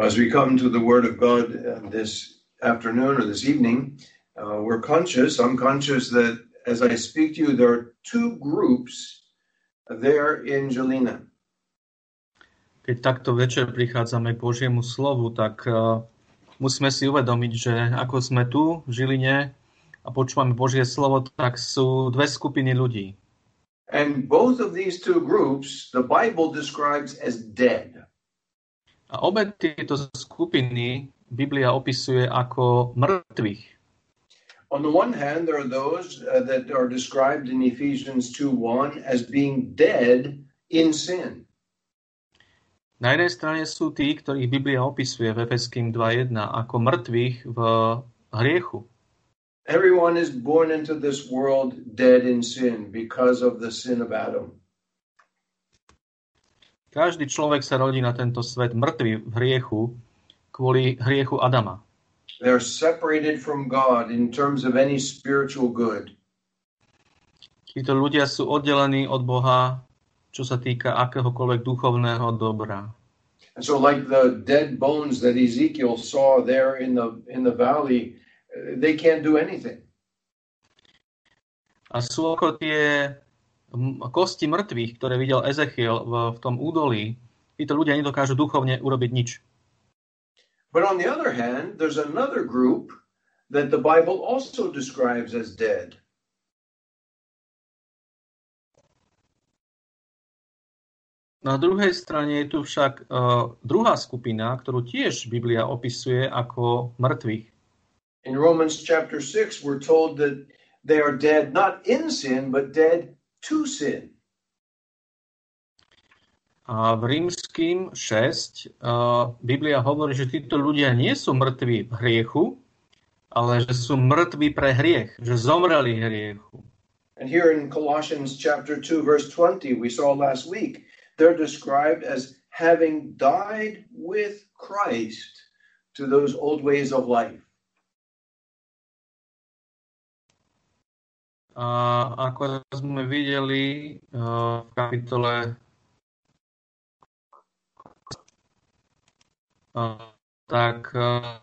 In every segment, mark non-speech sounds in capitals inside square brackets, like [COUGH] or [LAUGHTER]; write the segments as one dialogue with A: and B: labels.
A: As we come to the Word of God uh, this afternoon or this evening, uh, we're conscious, I'm conscious that as I speak to you, there are two groups there in Jelina.
B: Keď takto večer prichádzame k Božiemu slovu, tak uh, musíme si uvedomiť, že ako sme tu v Žiline a počúvame Božie slovo, tak sú dve skupiny ľudí.
A: And both of these two groups, the Bible describes as dead.
B: A obe tieto skupiny Biblia opisuje ako mŕtvych.
A: On the one hand, there are those uh, that are described in Ephesians 2:1 as being dead in sin.
B: Na jednej strane sú tí, ktorých Biblia opisuje v Efeským 2.1 ako mŕtvych v hriechu.
A: Everyone is born into this world dead in sin because of the sin of Adam.
B: Každý človek sa rodí na tento svet mŕtvy v hriechu kvôli hriechu Adama.
A: They're separated from God in terms of any spiritual good.
B: Títo ľudia sú oddelení od Boha, čo sa týka akéhokoľvek duchovného dobra.
A: And so like the dead bones that Ezekiel saw there in the in the valley, they can't do anything.
B: A sú ako tie kosti mŕtvych, ktoré videl Ezechiel v, v tom údolí. Títo ľudia nedokážu duchovne urobiť nič.
A: But on the other hand, there's another group that the Bible also describes as dead.
B: Na druhej strane je tu však uh, druhá skupina, ktorú tiež Biblia opisuje ako mŕtvych.
A: In Romans chapter 6, we're told that they are dead not in sin, but dead to sin.
B: A v rímským 6 uh, Biblia hovorí, že títo ľudia nie sú mŕtvi v hriechu, ale že sú mŕtvi pre hriech, že zomreli hriechu.
A: And here in Colossians chapter 2, verse 20, we saw last week, they're described as having died with Christ to those old ways of life.
B: A ako sme videli uh, v kapitole uh, tak uh,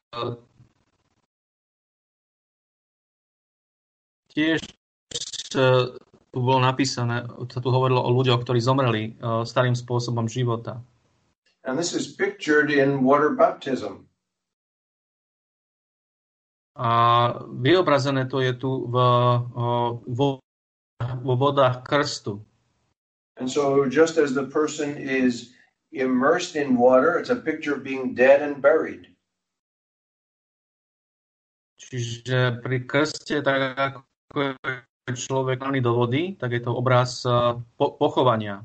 B: tiež tu bolo napísané, sa tu hovorilo o ľuďoch, ktorí zomreli starým spôsobom života.
A: And this is pictured in water baptism.
B: A vyobrazené to je tu v, vo, vo vodách krstu.
A: And so just as the person is immersed in water, it's a picture of being dead and buried.
B: Čiže pri krste, tak ako je človek do vody, tak je to obraz uh, po, pochovania.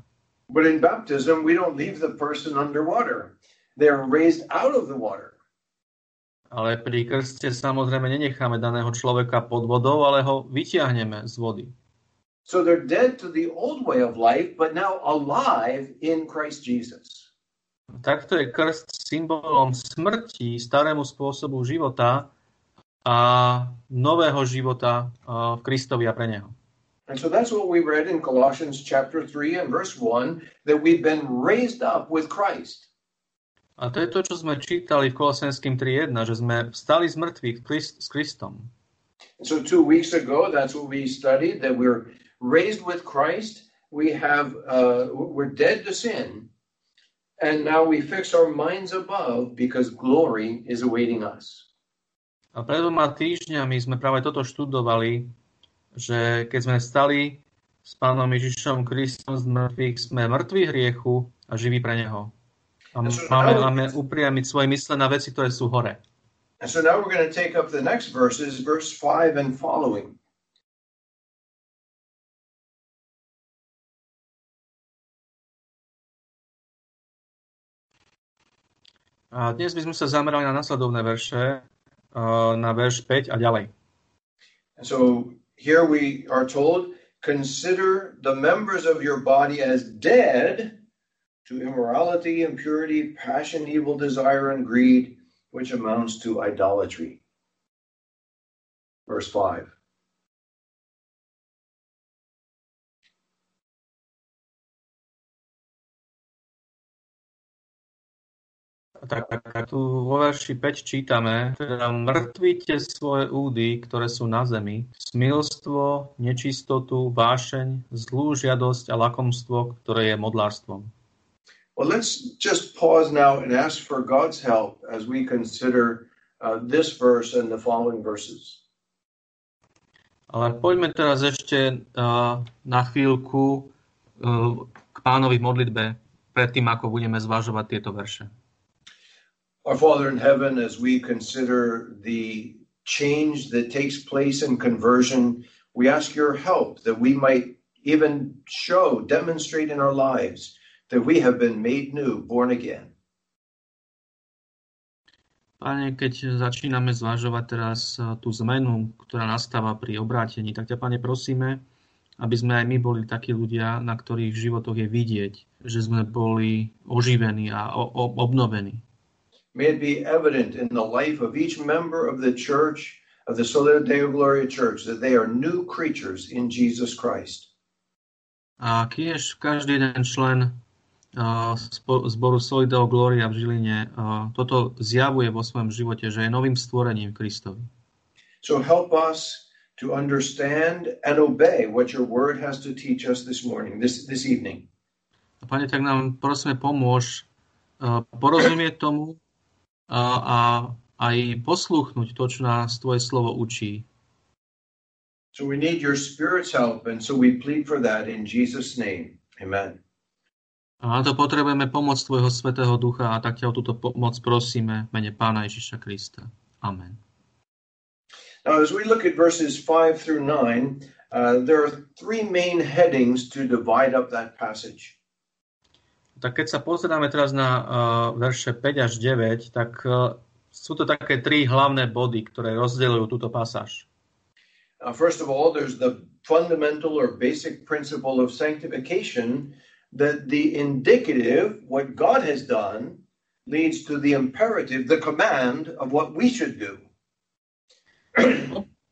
A: But in baptism, we don't leave the person underwater. They're raised out of the water.
B: Ale pri krste samozrejme nenecháme daného človeka pod vodou, ale ho vytiahneme z vody.
A: So they're dead to the old way of life, but now alive in Christ Jesus.
B: Takto je krst symbolom smrti starému spôsobu života a nového života v Kristovi a pre neho.
A: And so that's what we read in Colossians chapter 3 and verse 1 that we've been raised up with Christ.
B: A to je to, čo sme čítali v Kolosenským 3.1, že sme vstali z mŕtvych s Kristom.
A: So two weeks ago, that's what we studied, that we're raised with Christ. We have, uh, we're dead to sin. And now we fix our minds above because glory is awaiting us.
B: A pred dvoma týždňami sme práve toto študovali, že keď sme stali s Pánom Ježišom Kristom z mŕtvych, sme mŕtvi hriechu a živí pre Neho. Máme, máme upriamiť svoje mysle na veci, ktoré sú hore.
A: And so now we're going to take up the next verses, verse 5 and following.
B: A dnes by sme sa zamerali na nasledovné verše, na verš 5 a ďalej.
A: And so here we are told, consider the members of your body as dead to immorality, impurity, passion, evil desire, and greed, which amounts to idolatry. Verse 5.
B: tak, tak tu vo verši 5 čítame, teda mŕtvite svoje údy, ktoré sú na zemi, smilstvo, nečistotu, vášeň, zlú žiadosť a lakomstvo, ktoré je modlárstvom.
A: Well, let's just pause now and ask for God's help as we consider uh, this verse and the following verses.
B: Ale poďme teraz ešte uh, na chvíľku uh, k pánovi v modlitbe, predtým ako budeme zvažovať tieto verše.
A: Our Father in heaven, as we consider the change that takes place in conversion, we ask your help that we might even show, demonstrate in our lives that we have been made new, born again.
B: Pane, keď začíname zvažovať teraz eh, tú zmenu, ktorá nastáva pri obrátení, tak ťa, Pane, prosíme, aby sme aj my boli takí ľudia, na ktorých životoch je vidieť, že sme boli oživení a obnovení.
A: May it be evident in the life of each member of the church, of the Sola Deo Gloria Church, that they are new creatures in Jesus Christ.
B: A kiež každý jeden člen zboru Solideo Gloria v Žiline uh, toto zjavuje vo svojom živote, že je novým stvorením Kristovi.
A: So help us to understand and obey what your word has to teach us this morning, this, this evening.
B: A Pane, tak nám prosíme pomôž uh, porozumieť tomu, a, a aj poslúchnuť to, čo nás Tvoje slovo učí.
A: So we need your Spirit's help, and so we plead for that in Jesus' name. Amen.
B: A na to potrebujeme pomoc Tvojho Svetého Ducha a tak ťa o túto pomoc prosíme v mene Pána Ježiša Krista. Amen.
A: Now, as we look at verses 5 through 9, uh, there are three main headings to divide up that passage.
B: tak keď sa pozeráme teraz na uh, verše 5 až 9, tak uh, sú to také tri hlavné body, ktoré rozdeľujú túto pasáž.
A: Uh, first of all, there's the fundamental or basic principle of sanctification that the indicative, what God has done, leads to the imperative, the command of what we should do.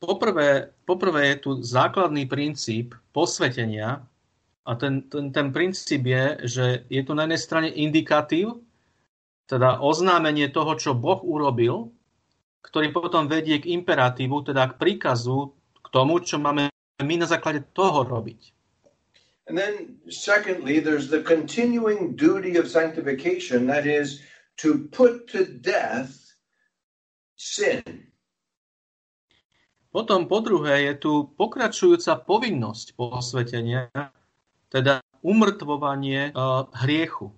B: Poprvé, poprvé je tu základný princíp posvetenia, a ten, ten, ten princíp je, že je tu na jednej strane indikatív, teda oznámenie toho, čo Boh urobil, ktorý potom vedie k imperatívu, teda k príkazu, k tomu, čo máme my na základe toho robiť.
A: And then secondly, there's the continuing duty of sanctification, that is to put to death sin.
B: Potom po druhé je tu pokračujúca povinnosť posvetenia, teda umrtvovanie uh, hriechu.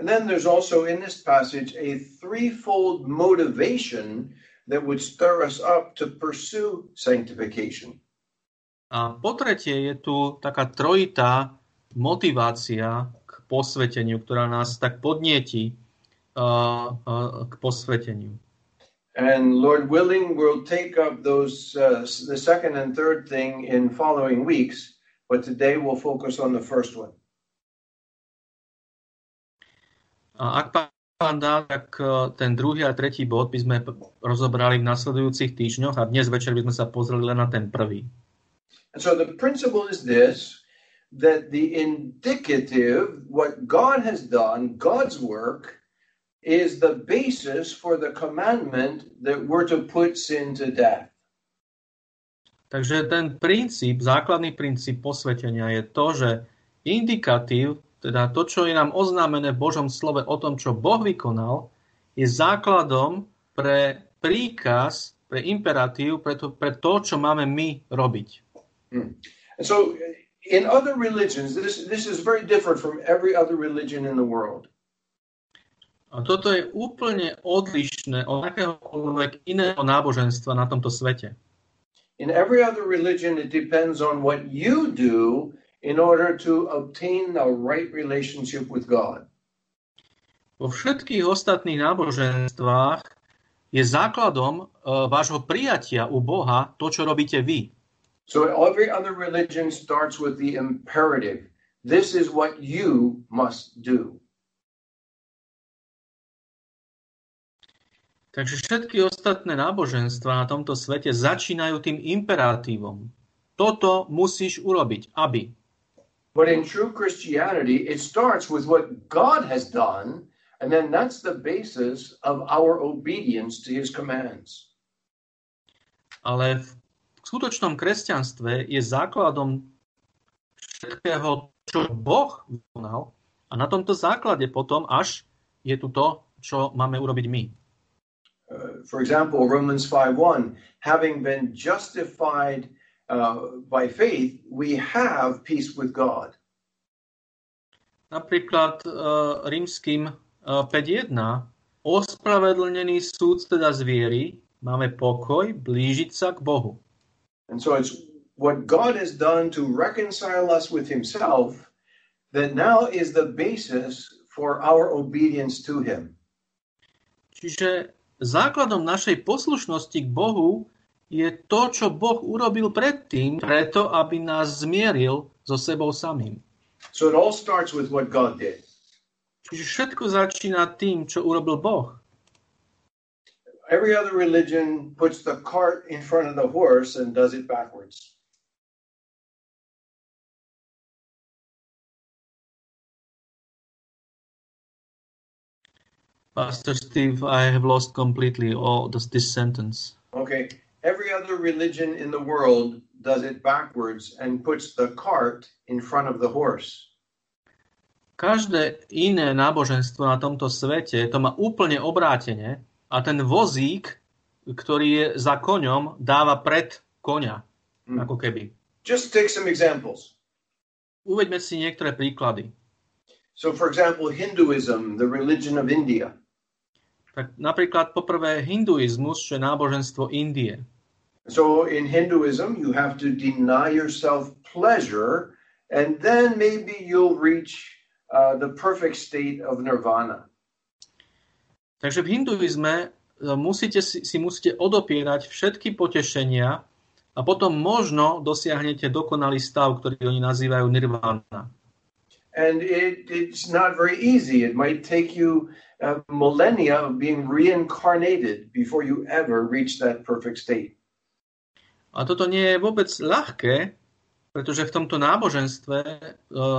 A: And then there's also in this passage a threefold motivation that would stir us up to pursue sanctification.
B: A po tretie je tu taká trojitá motivácia k posveteniu, ktorá nás tak podnieti uh, uh, k posveteniu.
A: And Lord willing, we'll take up those uh, the second and third thing in following weeks. But today we'll focus on the first one.
B: A ak pán dá, tak e, ten druhý a tretí bod by sme rozobrali v nasledujúcich týždňoch a dnes večer by sme sa pozreli len na ten prvý.
A: And so the principle is this, that the indicative, what God has done, God's work, is the basis for the commandment that we're to put sin to death.
B: Takže ten princíp, základný princíp posvetenia je to, že indikatív, teda to, čo je nám oznámené v Božom slove o tom, čo Boh vykonal, je základom pre príkaz, pre imperatív, pre to, pre to čo máme my robiť.
A: Hmm. And so in other religions, this, this is very different from every other religion in the world.
B: A toto je úplne odlišné od akéhokoľvek iného náboženstva na tomto svete.
A: In every other religion, it depends on what you do in order to obtain the right relationship with God.
B: Vo všetkých ostatných náboženstvách je základom uh, vášho prijatia u Boha to, čo robíte vy.
A: So every other religion starts with the imperative. This is what you must do.
B: Takže všetky ostatné náboženstva na tomto svete začínajú tým imperatívom. Toto musíš urobiť, aby.
A: But in true Christianity, it starts with what God has done, And then that's the basis of our obedience to his commands.
B: Ale v skutočnom kresťanstve je základom všetkého, čo Boh vykonal a na tomto základe potom až je tu to, čo máme urobiť my.
A: Uh, for example, Romans 5:1, having been justified uh, by faith, we have peace with God.
B: Napríklad uh, rímským uh, 5.1 ospravedlnený súd teda z viery, máme pokoj, blížiť sa k Bohu.
A: And so it's what God has done to reconcile us with himself that now is the basis for our obedience to him.
B: Čiže základom našej poslušnosti k Bohu je to, čo Boh urobil predtým, preto aby nás zmieril so sebou samým.
A: So it all starts with what God did.
B: Čiže všetko začína tým, čo urobil Boh.
A: Every other religion puts the cart in front of the horse and does it backwards.
B: Pastor Steve, I have lost completely all this, this sentence.
A: Okay. Every other religion in the world does it backwards and puts the cart in front of the horse.
B: Každé iné náboženstvo na tomto svete to má úplne obrátene a ten vozík, ktorý je za koňom, dáva pred koňa,
A: Hmm.
B: ako keby.
A: Just take some examples.
B: Uveďme si niektoré príklady.
A: So, for example, Hinduism, the religion of India.
B: Tak napríklad poprvé hinduizmus, čo je náboženstvo Indie.
A: So, in Hinduism, you have to deny yourself pleasure, and then maybe you'll reach uh, the perfect state of nirvana.
B: Takže v hinduizme e, musíte si, si musíte odopierať všetky potešenia a potom možno dosiahnete dokonalý stav, ktorý oni nazývajú nirvana.
A: And it, it's not very easy. It might take you uh, millennia of being reincarnated before you ever reach that perfect state.
B: A toto nie je vôbec ľahké, pretože v tomto náboženstve e,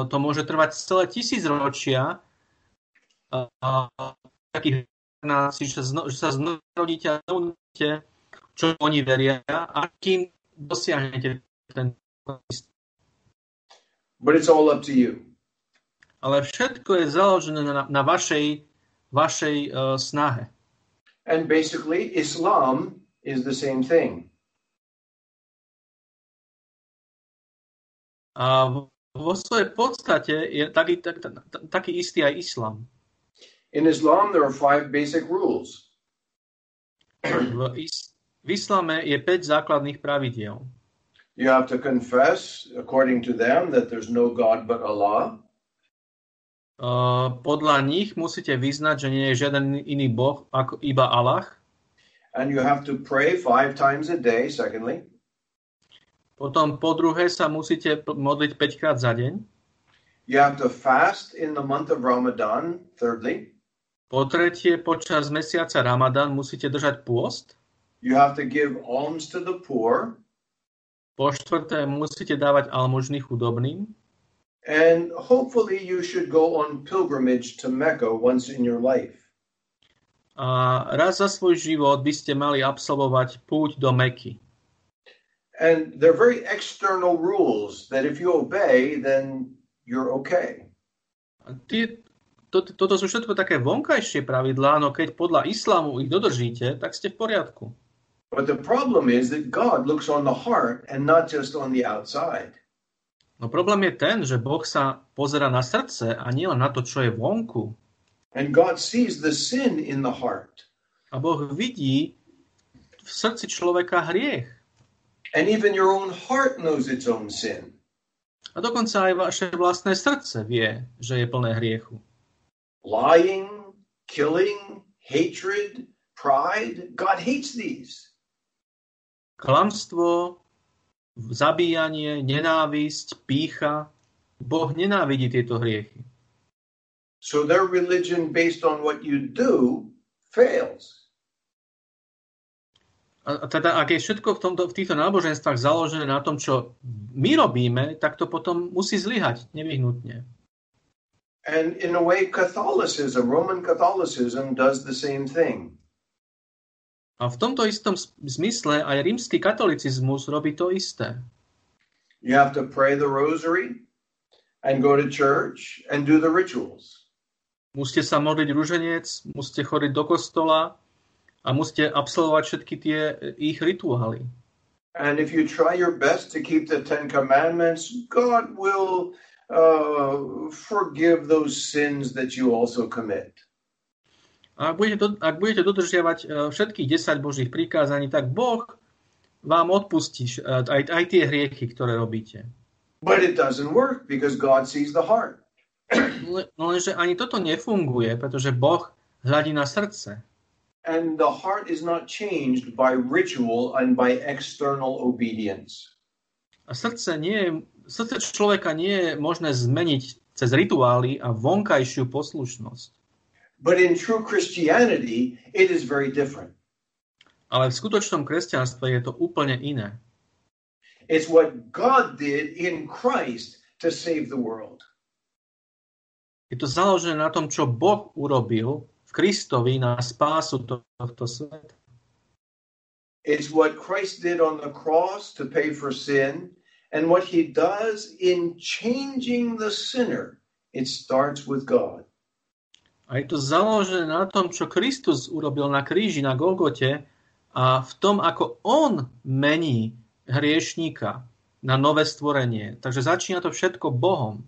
B: to môže trvať celé tisíc ročia a takých inkarnácií, že, zno, že sa znovu rodíte a neuníte, čo oni veria a kým dosiahnete ten
A: But it's all up to you.
B: Ale všetko je založené na, na vašej, vašej uh, snahe.
A: And basically, Islam is the same thing.
B: A vo svojej podstate je taký, tak, tak, taký istý aj islám.
A: In Islam, there are five basic rules.
B: V, is, v islame je 5 základných pravidiel.
A: You have to confess, according to them, that there's no God but Allah.
B: Uh, podľa nich musíte vyznať, že nie je žiaden iný boh ako iba Allah.
A: And you have to pray five times a day, secondly.
B: Potom po druhé sa musíte modliť 5 krát za deň.
A: You have to fast in the month of Ramadan, thirdly.
B: Po tretie, počas mesiaca Ramadan musíte držať pôst.
A: You have to give alms to the poor.
B: Po štvrté, musíte dávať almužny chudobným.
A: And hopefully, you should go on pilgrimage to Mecca once in your life.
B: A raz za svoj život by ste mali absolvovať púť do Meky.
A: And they're very external rules that if you obey, then you're okay.
B: To, toto sú všetko také vonkajšie pravidlá, no keď podľa islámu ich dodržíte, tak ste v poriadku.
A: But the problem is that God looks on the heart and not just on the outside.
B: No problém je ten, že Boh sa pozera na srdce a nielen na to, čo je vonku.
A: And God sees the sin in the heart.
B: A Boh vidí v srdci človeka hriech.
A: And even your own heart knows its own sin.
B: A dokonca aj vaše vlastné srdce vie, že je plné hriechu.
A: Lying, killing, hatred, pride, God hates these.
B: Klamstvo, zabíjanie, nenávisť, pícha. Boh nenávidí tieto hriechy.
A: So their religion based on what you do fails.
B: A teda, ak je všetko v, tomto, v týchto náboženstvách založené na tom, čo my robíme, tak to potom musí zlyhať, nevyhnutne.
A: And in a way, Catholicism, Roman Catholicism, does the same thing.
B: A v tomto istom zmysle aj rímsky katolicizmus robí to isté.
A: You have to pray the rosary and go to church and do the rituals.
B: Musíte sa modliť ruženec, musíte chodiť do kostola a musíte absolvovať všetky tie e, ich rituály.
A: And if you try your best to keep the Ten Commandments, God will uh, forgive those sins that you also commit.
B: A ak budete, do- ak budete dodržiavať e, všetkých 10 Božích prikázaní, tak Boh vám odpustí e, aj, aj tie hriechy, ktoré robíte.
A: But it doesn't work because God sees the heart. [CLEARS THROAT]
B: No lenže ani toto nefunguje, pretože Boh hľadí na srdce.
A: And the heart is not changed by ritual and by external obedience.
B: A srdce, nie je, srdce človeka nie je možné zmeniť cez rituály a vonkajšiu poslušnosť.
A: But in true Christianity, it is very different.
B: Ale v skutočnom kresťanstve je to úplne iné.
A: It's what God did in Christ to save the world.
B: Je to založené na tom, čo Boh urobil v Kristovi na spásu to- tohto sveta.
A: It's what Christ did on the cross to pay for sin, and what he does in changing the sinner. It starts with God.
B: A je to založené na tom, čo Kristus urobil na kríži, na Golgote a v tom, ako on mení hriešníka na nové stvorenie. Takže začína to všetko Bohom.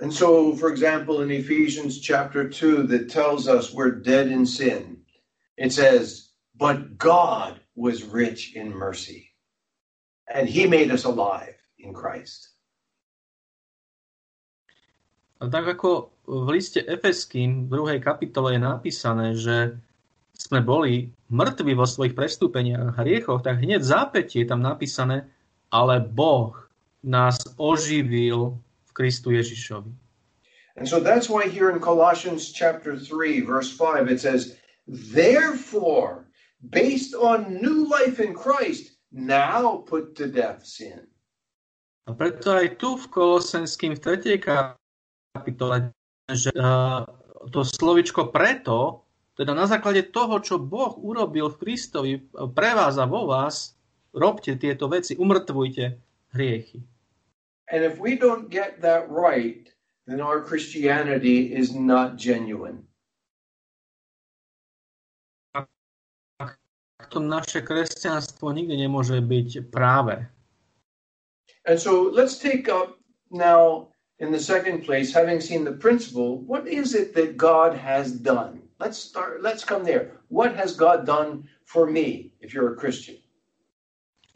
A: And so, for example, in Ephesians chapter 2, that tells us we're dead in sin, it says, But God was rich in mercy, and he made us alive in Christ.
B: A tak ako v liste Efeským v 2. kapitole je napísané, že sme boli mŕtvi vo svojich prestúpeniach a hriechoch, tak hneď v zápätí je tam napísané, ale Boh nás oživil v Kristu Ježišovi.
A: And so that's why here in Colossians chapter 3, verse 5, it says, Therefore, based on new life in Christ, now put to death sin.
B: A preto aj tu v Kolosenským v 3. kapitole, že uh, to slovičko preto, teda na základe toho, čo Boh urobil v Kristovi pre vás a vo vás, robte tieto veci, umrtvujte hriechy.
A: And if we don't get that right, then our Christianity is not genuine.
B: To naše kresťanstvo nikdy nemôže byť práve.
A: And so let's take up now, in the second place, having seen the principle, what is it that God has done? Let's start, let's come there. What has God done for me if you're a Christian?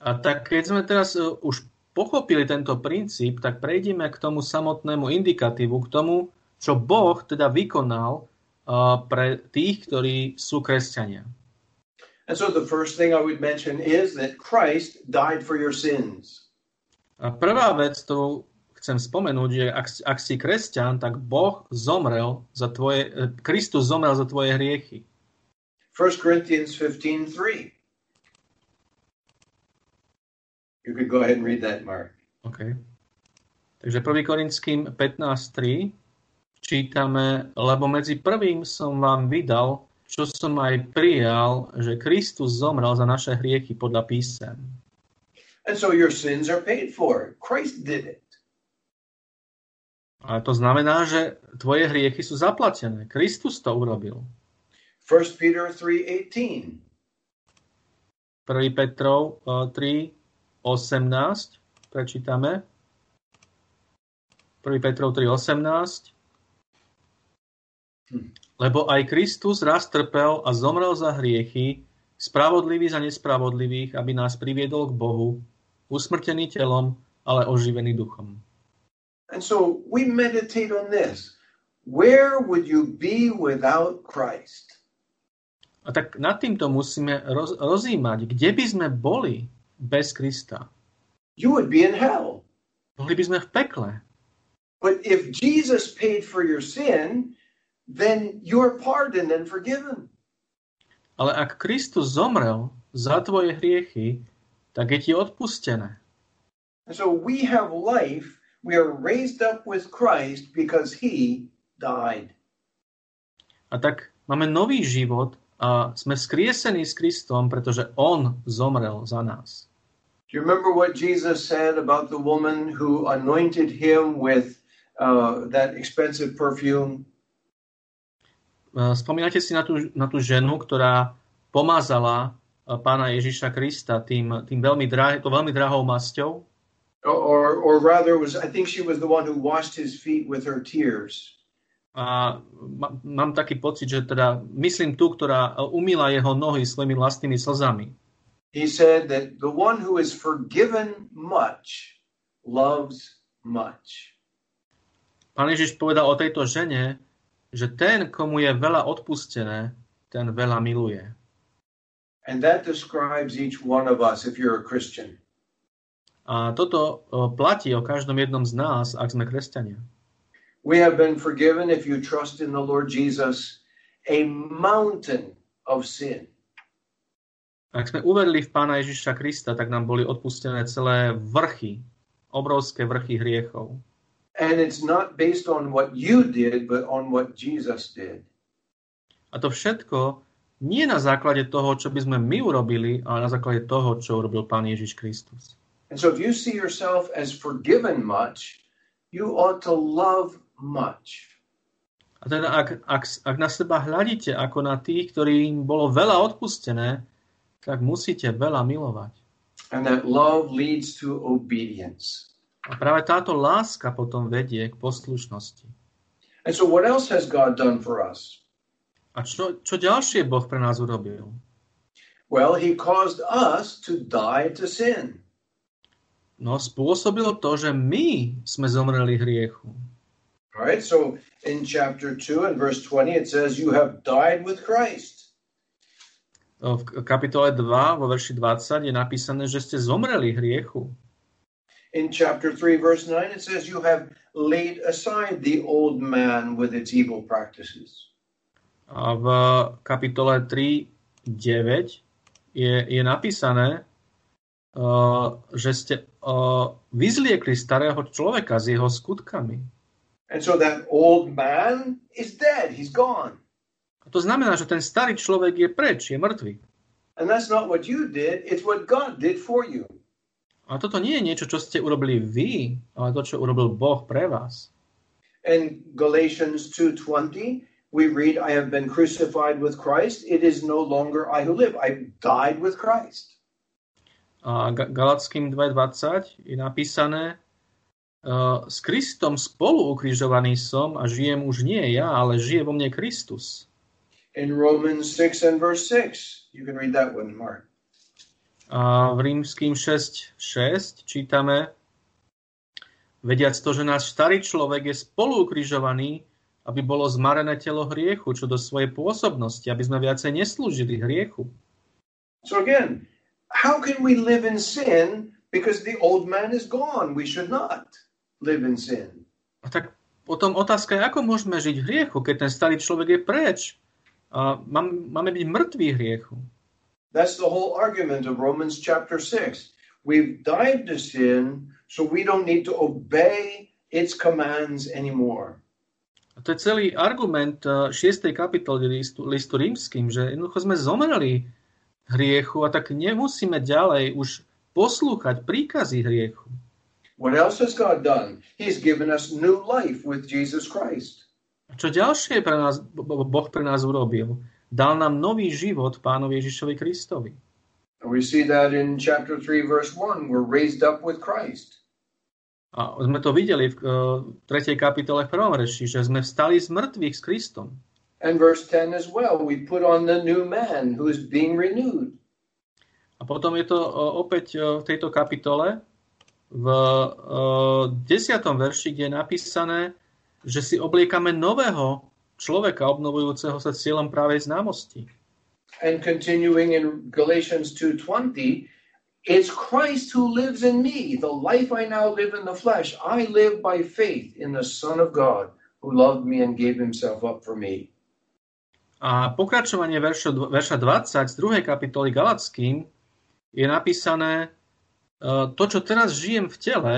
B: A tak keď sme teraz uh, už pochopili tento princíp, tak prejdeme k tomu samotnému indikatívu, k tomu, čo Boh teda vykonal uh, pre tých, ktorí sú kresťania.
A: And so the first thing I would mention is that Christ died for your sins.
B: A prvá vec, ktorú chcem spomenúť, že ak, ak si kresťan, tak Boh zomrel za tvoje, eh, Kristus zomrel za tvoje hriechy.
A: 1 Corinthians 15:3. You could go ahead and read that, Mark.
B: Okay. Takže 1. Korinským 15.3 čítame, lebo medzi prvým som vám vydal, čo som aj prijal, že Kristus zomrel za naše hriechy podľa písem.
A: And so your sins are paid for. Christ did it.
B: A to znamená, že tvoje hriechy sú zaplatené. Kristus to urobil.
A: 1 Peter 3:18.
B: 1. Petrov eh, 3, 18 prečítame. 1. Petrov 3, 18. Lebo aj Kristus raz trpel a zomrel za hriechy, spravodlivý za nespravodlivých, aby nás priviedol k Bohu, usmrtený telom, ale oživený duchom.
A: And so we meditate on this. Where would you be without Christ?
B: A tak nad týmto musíme roz, rozímať, kde by sme boli bez Krista.
A: You would be in hell.
B: Boli by sme v pekle.
A: But if Jesus paid for your sin, then you're pardoned and forgiven.
B: Ale ak Kristus zomrel za tvoje hriechy, tak je ti odpustené.
A: And so we have life we are raised up with Christ because he died.
B: A tak máme nový život a sme skriesení s Kristom, pretože On zomrel za nás.
A: Do you remember what Jesus said about the woman who anointed him with uh, that expensive perfume?
B: Uh, spomínate si na tú, na tú ženu, ktorá pomazala uh, pána Ježiša Krista tým, tým veľmi, drah, to veľmi drahou masťou?
A: Or, or rather, was I think she was the one who washed his feet with her tears.
B: A mám taký pocit, že teda myslím tú, ktorá umýla jeho nohy svojimi vlastnými slzami.
A: He said that the one who is forgiven much loves much.
B: Pán Ježiš povedal o tejto žene, že ten, komu je veľa odpustené, ten veľa miluje.
A: And that describes each one of us if you're a Christian.
B: A toto platí o každom jednom z nás, ak sme kresťania.
A: We have been forgiven if you trust in the Lord Jesus a mountain of sin.
B: Ak sme uverili v Pána Ježiša Krista, tak nám boli odpustené celé vrchy, obrovské vrchy hriechov.
A: And it's not based on what you did, but on what Jesus did.
B: A to všetko nie na základe toho, čo by sme my urobili, ale na základe toho, čo urobil Pán Ježiš Kristus.
A: And so if you see yourself as forgiven much, you ought to love much.
B: A teda ak, ak, ak na seba hľadíte ako na tých, ktorým bolo veľa odpustené, tak musíte veľa milovať.
A: And that love leads to obedience.
B: A práve táto láska potom vedie k poslušnosti.
A: And so what else has God done for us?
B: A čo, čo ďalšie Boh pre nás urobil?
A: Well, he caused us to die to sin.
B: No, spôsobilo to, že my sme zomreli hriechu.
A: All right, so in chapter 2 and verse 20 it says you have died with Christ.
B: V kapitole 2 vo verši 20 je napísané, že ste zomreli hriechu.
A: In chapter 3 verse 9 it says you have laid aside the old man with its evil practices.
B: A v kapitole 3 9 je, je napísané, uh, že ste uh, vyzliekli starého človeka s jeho skutkami.
A: And so that old man is dead, he's gone.
B: A to znamená, že ten starý človek je preč, je mŕtvy.
A: And that's not what you did, it's what God did for you.
B: A toto nie je niečo, čo ste urobili vy, ale to, čo urobil Boh pre vás.
A: In Galatians 2:20, we read, I have been crucified with Christ, it is no longer I who live, I died with Christ.
B: A Galackým 2.20 je napísané, uh, s Kristom spolu ukrižovaný som a žijem už nie ja, ale žije vo mne Kristus.
A: In Romans 6 and verse 6, you can read that one, Mark.
B: A v rímským 6.6 čítame, vediac to, že náš starý človek je spolu ukrižovaný, aby bolo zmarené telo hriechu, čo do svojej pôsobnosti, aby sme viacej neslúžili hriechu.
A: So again, how can we live in sin because the old man is gone? We should not live in sin.
B: A tak potom otázka je, ako môžeme žiť v hriechu, keď ten starý človek je preč? A máme byť mŕtvi hriechu.
A: That's the whole argument of Romans chapter 6. We've died to sin, so we don't need to obey its commands anymore.
B: A to je celý argument 6. kapitoly listu, listu rímským, že jednoducho sme zomreli hriechu a tak nemusíme ďalej už poslúchať príkazy hriechu.
A: What else has God done? He's given us new life with Jesus Christ.
B: A čo ďalšie pre nás, Boh pre nás urobil? Dal nám nový život pánovi Ježišovi Kristovi.
A: We see that in chapter 3 verse 1, we're raised up with Christ.
B: A sme to videli v uh, 3. kapitole v prvom reši, že sme vstali z mŕtvych s Kristom.
A: And verse 10 as well, we put on the new man who is being renewed.
B: A potom je to uh, opäť uh, v tejto kapitole v uh, 10. verši, kde je napísané, že si obliekame nového človeka obnovujúceho sa cieľom právej známosti.
A: And continuing in Galatians 2:20, it's Christ who lives in me. The life I now live in the flesh, I live by faith in the Son of God who loved me and gave himself up for me.
B: A pokračovanie verša, verša 20 z 2. kapitoly Galackým je napísané to, čo teraz žijem v tele,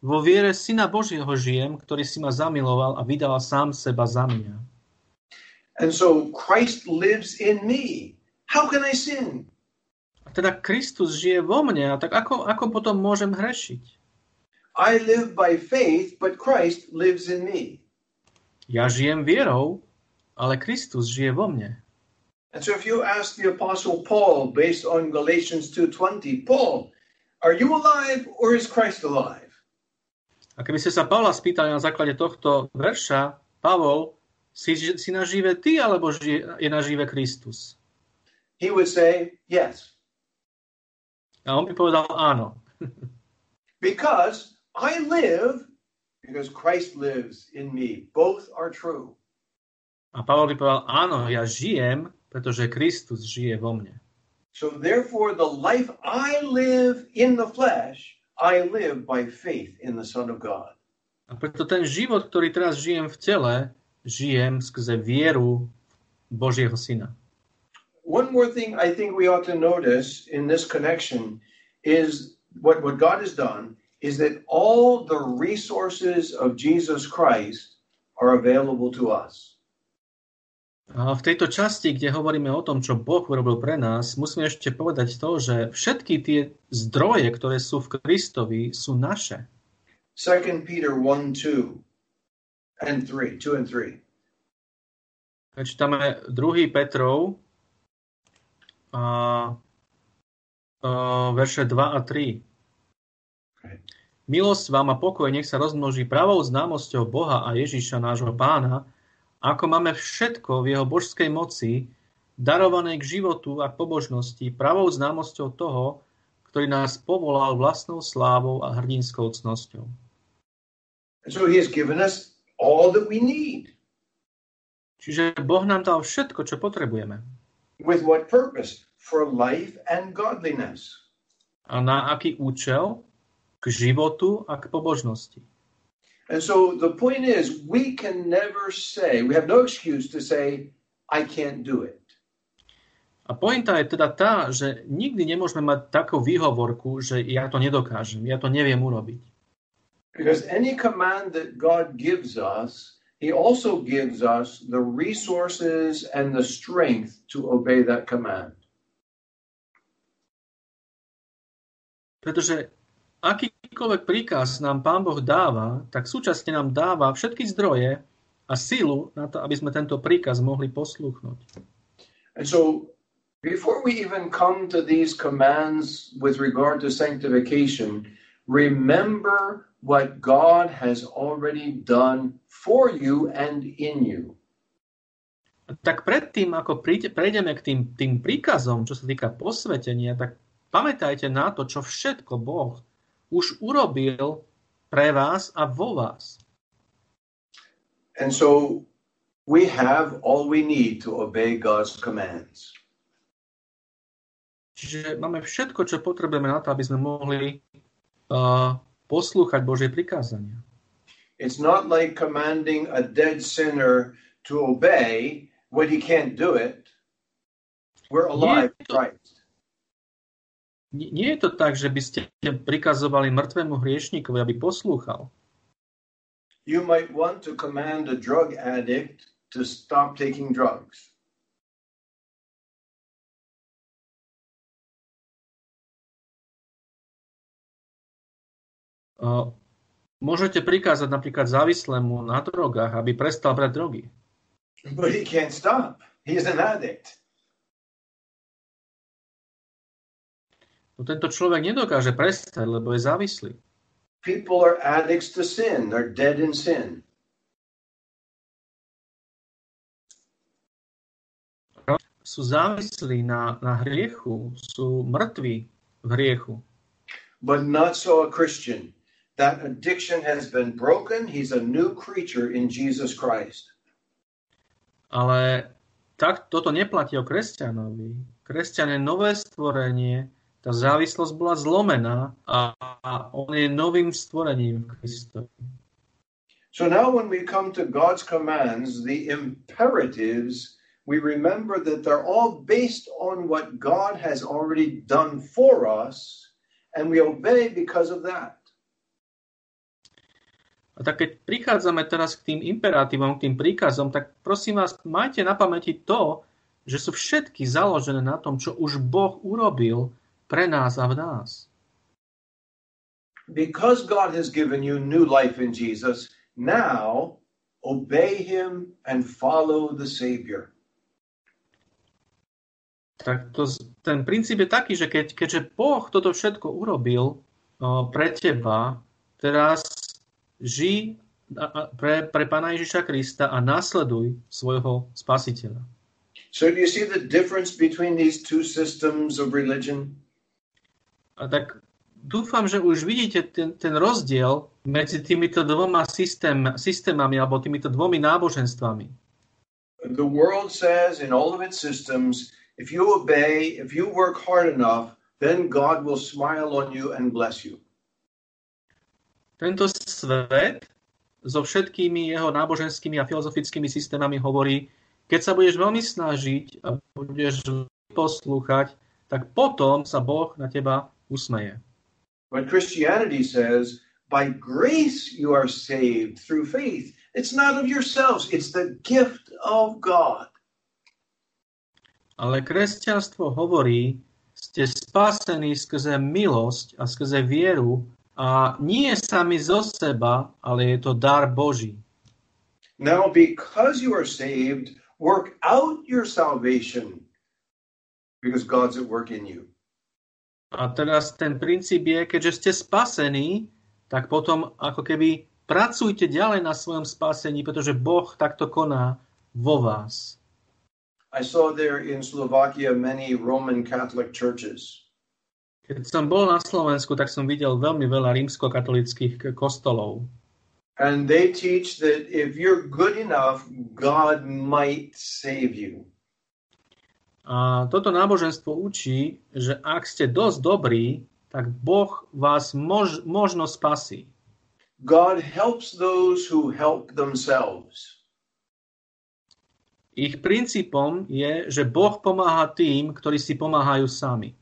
B: vo viere Syna Božieho žijem, ktorý si ma zamiloval a vydal sám seba za mňa.
A: And so Christ lives in me. How can I sin?
B: A teda Kristus žije vo mne, a tak ako, ako potom môžem hrešiť?
A: I live by faith, but Christ lives in me.
B: Ja žijem vierou, ale Kristus žije vo mne.
A: And so if you ask the apostle Paul based on Galatians 2:20, Paul, are you alive or is Christ alive?
B: A keby ste sa Pavla spýtali na základe tohto verša, Pavol, si, si nažive ty, alebo žije, je nažive Kristus?
A: He would say, yes.
B: A on by povedal áno. [LAUGHS]
A: Because I live because Christ lives in me. Both are true.
B: A Pavol by povedal áno, ja žijem, pretože Kristus žije vo mne.
A: So therefore the life I live in the flesh, I live by faith in the Son of God.
B: A preto ten život, ktorý teraz žijem v tele, žijem skrze vieru Božieho Syna.
A: One more thing I think we ought to notice in this connection is what, what God has done is that all the resources of Jesus Christ are available to us.
B: A v tejto časti, kde hovoríme o tom, čo Boh urobil pre nás, musíme ešte povedať to, že všetky tie zdroje, ktoré sú v Kristovi, sú naše.
A: 2 Peter 1 2 and 3, 2 and 3.
B: Keď čítame 2. Petrov, a, a, verše 2 a 3. Milosť vám a pokoj nech sa rozmnoží pravou známosťou Boha a Ježíša nášho pána, ako máme všetko v jeho božskej moci, darované k životu a k pobožnosti, pravou známosťou toho, ktorý nás povolal vlastnou slávou a hrdinskou cnosťou.
A: So he has given us all that we need.
B: Čiže Boh nám dal všetko, čo potrebujeme.
A: With what purpose? For life and godliness.
B: A na aký účel? K životu a k pobožnosti.
A: And so the point is, we can never say, we have no excuse to say, I can't do it.
B: A pointa je teda tá, že nikdy nemôžeme mať takú výhovorku, že ja to nedokážem, ja to neviem urobiť.
A: Because any command that God gives us, He also gives us the resources and the strength to obey that command.
B: Pretože akýkoľvek príkaz nám Pán Boh dáva, tak súčasne nám dáva všetky zdroje a silu na to, aby sme tento príkaz mohli poslúchnuť.
A: And so, before we even come to these commands with regard to sanctification, remember what God has already done for you and in you.
B: Tak predtým, ako prejdeme k tým, tým príkazom, čo sa týka posvetenia, tak pamätajte na to, čo všetko Boh už urobil pre vás a vo vás.
A: And so we have all we need to obey God's commands.
B: Čiže máme všetko, čo potrebujeme na to, aby sme mohli uh, poslúchať Božie prikázania.
A: It's not like commanding a dead sinner to obey when he can't do it. We're alive in Christ.
B: Nie je to tak, že by ste prikazovali mŕtvemu hriešníkovi, aby poslúchal.
A: You might want to command a drug addict to stop taking drugs.
B: Môžete prikázať napríklad závislému na drogách, aby prestal brať drogy.
A: But he can't stop. He's an addict.
B: No tento človek nedokáže prestať, lebo je závislý.
A: People are addicts to sin. They're dead in sin.
B: Sú závislí na, na hriechu, sú mŕtvi v hriechu.
A: But not so a Christian. That addiction has been broken. He's a new creature in Jesus Christ.
B: Ale tak, toto neplatí o kresťanovi. Kresťan je nové stvorenie, tá závislosť bola zlomená a, a on je novým stvorením v Kristovi.
A: So now when we come to God's commands, the imperatives, we remember that they're all based on what God has already done for us, and we obey because of that.
B: A tak keď prichádzame teraz k tým imperatívom, k tým príkazom, tak prosím vás, majte na pamäti to, že sú všetky založené na tom, čo už Boh urobil pre nás a v nás.
A: Because God has given you new life in Jesus, now obey him and follow the Savior.
B: Tak to, ten princíp je taký, že keď, keďže Boh toto všetko urobil o, pre teba, teraz ži pre, pre Pána Ježiša Krista a nasleduj svojho spasiteľa.
A: So do you see the difference between these two systems of religion?
B: A tak dúfam, že už vidíte ten, ten rozdiel medzi týmito dvoma systém, systémami alebo týmito dvomi náboženstvami.
A: The world says in all of its systems, if you obey, if you work hard enough, then God will smile on you and bless you.
B: Tento svet so všetkými jeho náboženskými a filozofickými systémami hovorí, keď sa budeš veľmi snažiť a budeš poslúchať, tak potom sa Boh na teba usmeje.
A: But Christianity says, by grace you are saved through faith. It's not of yourselves, it's the gift of God.
B: Ale kresťanstvo hovorí, ste spasení skrze milosť a skrze vieru a nie sami zo seba, ale je to dar Boží.
A: Now, because you are saved, work out your salvation because God's at work in you.
B: A teraz ten princíp je, keďže ste spasení, tak potom ako keby pracujte ďalej na svojom spasení, pretože Boh takto koná vo vás.
A: I saw there in Slovakia many Roman Catholic churches.
B: Keď som bol na Slovensku, tak som videl veľmi veľa rímskokatolických kostolov.
A: And they teach that if you're good enough, God might save you.
B: A toto náboženstvo učí, že ak ste dosť dobrí, tak Boh vás mož, možno spasí.
A: God helps those who help themselves.
B: Ich princípom je, že Boh pomáha tým, ktorí si pomáhajú sami.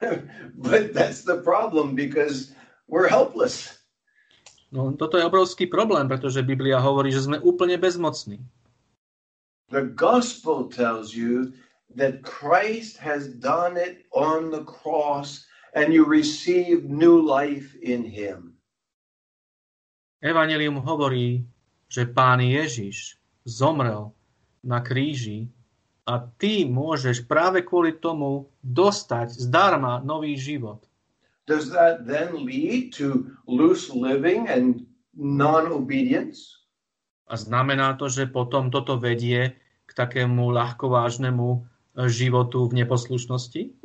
B: [LAUGHS]
A: but that's the problem because we're helpless.
B: No, toto je obrovský problém, pretože Biblia hovorí, že sme úplne bezmocní.
A: The gospel tells you that Christ has done it on the cross and you receive new life in him.
B: Evangelium hovorí, že Pán Ježiš zomrel na kríži a ty môžeš práve kvôli tomu dostať zdarma nový život.
A: Does that then lead to loose living and non-obedience?
B: A znamená to, že potom toto vedie k takému ľahkovážnemu e, životu v neposlušnosti?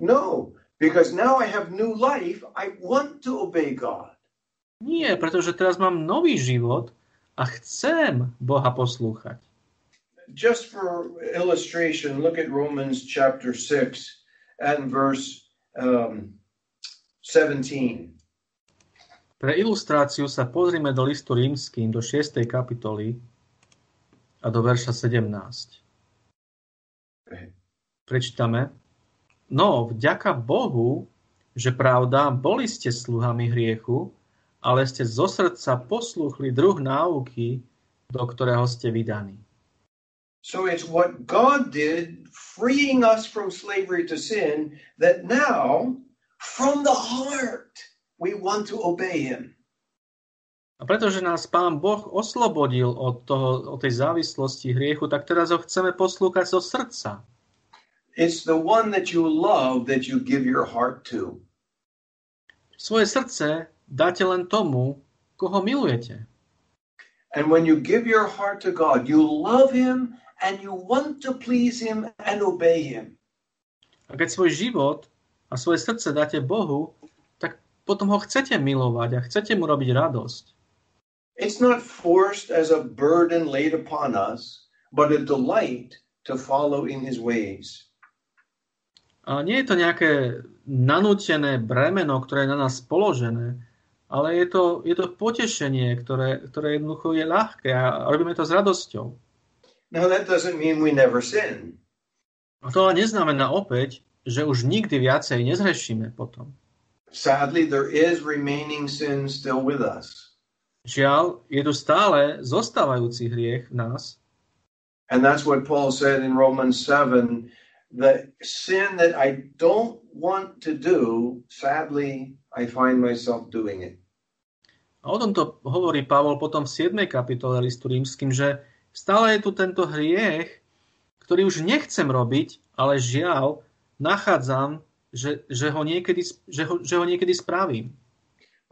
A: No, because now I have new life, I want to obey God.
B: Nie, pretože teraz mám nový život a chcem Boha poslúchať
A: just for illustration, look at Romans chapter 6 and verse um, 17.
B: Pre ilustráciu sa pozrime do listu rímským, do 6. kapitoly a do verša 17. Prečítame. No, vďaka Bohu, že pravda, boli ste sluhami hriechu, ale ste zo srdca poslúchli druh náuky, do ktorého ste vydaní.
A: So it's what God did, freeing us from slavery to sin, that now, from the heart, we want to obey Him.
B: A pretože nás Pán Boh oslobodil od, toho, od tej závislosti hriechu, tak teraz ho chceme poslúchať zo srdca.
A: It's the one that you love that you give your heart to.
B: Svoje srdce dáte len tomu, koho milujete.
A: And when you give your heart to God, you love Him and you want to please him and obey him.
B: A keď svoj život a svoje srdce dáte Bohu, tak potom ho chcete milovať a chcete mu robiť radosť.
A: It's not forced as a burden laid upon us, but a delight to follow in his ways.
B: A nie je to nejaké nanútené bremeno, ktoré je na nás položené, ale je to, je to potešenie, ktoré, ktoré jednoducho je ľahké a robíme to s radosťou.
A: Now that doesn't mean we never sin.
B: A to ale neznamená opäť, že už nikdy viacej nezhrešíme potom.
A: Sadly, there is remaining sin still with us.
B: Žiaľ, je tu stále zostávajúci hriech v nás.
A: And that's what Paul said in Romans 7 the sin that I don't want to do, sadly, I find myself doing it.
B: A o tomto hovorí Pavol potom v 7. kapitole listu rímským, že stále je tu tento hriech, ktorý už nechcem robiť, ale žiaľ, nachádzam, že, že, ho, niekedy, že, ho, že ho niekedy spravím.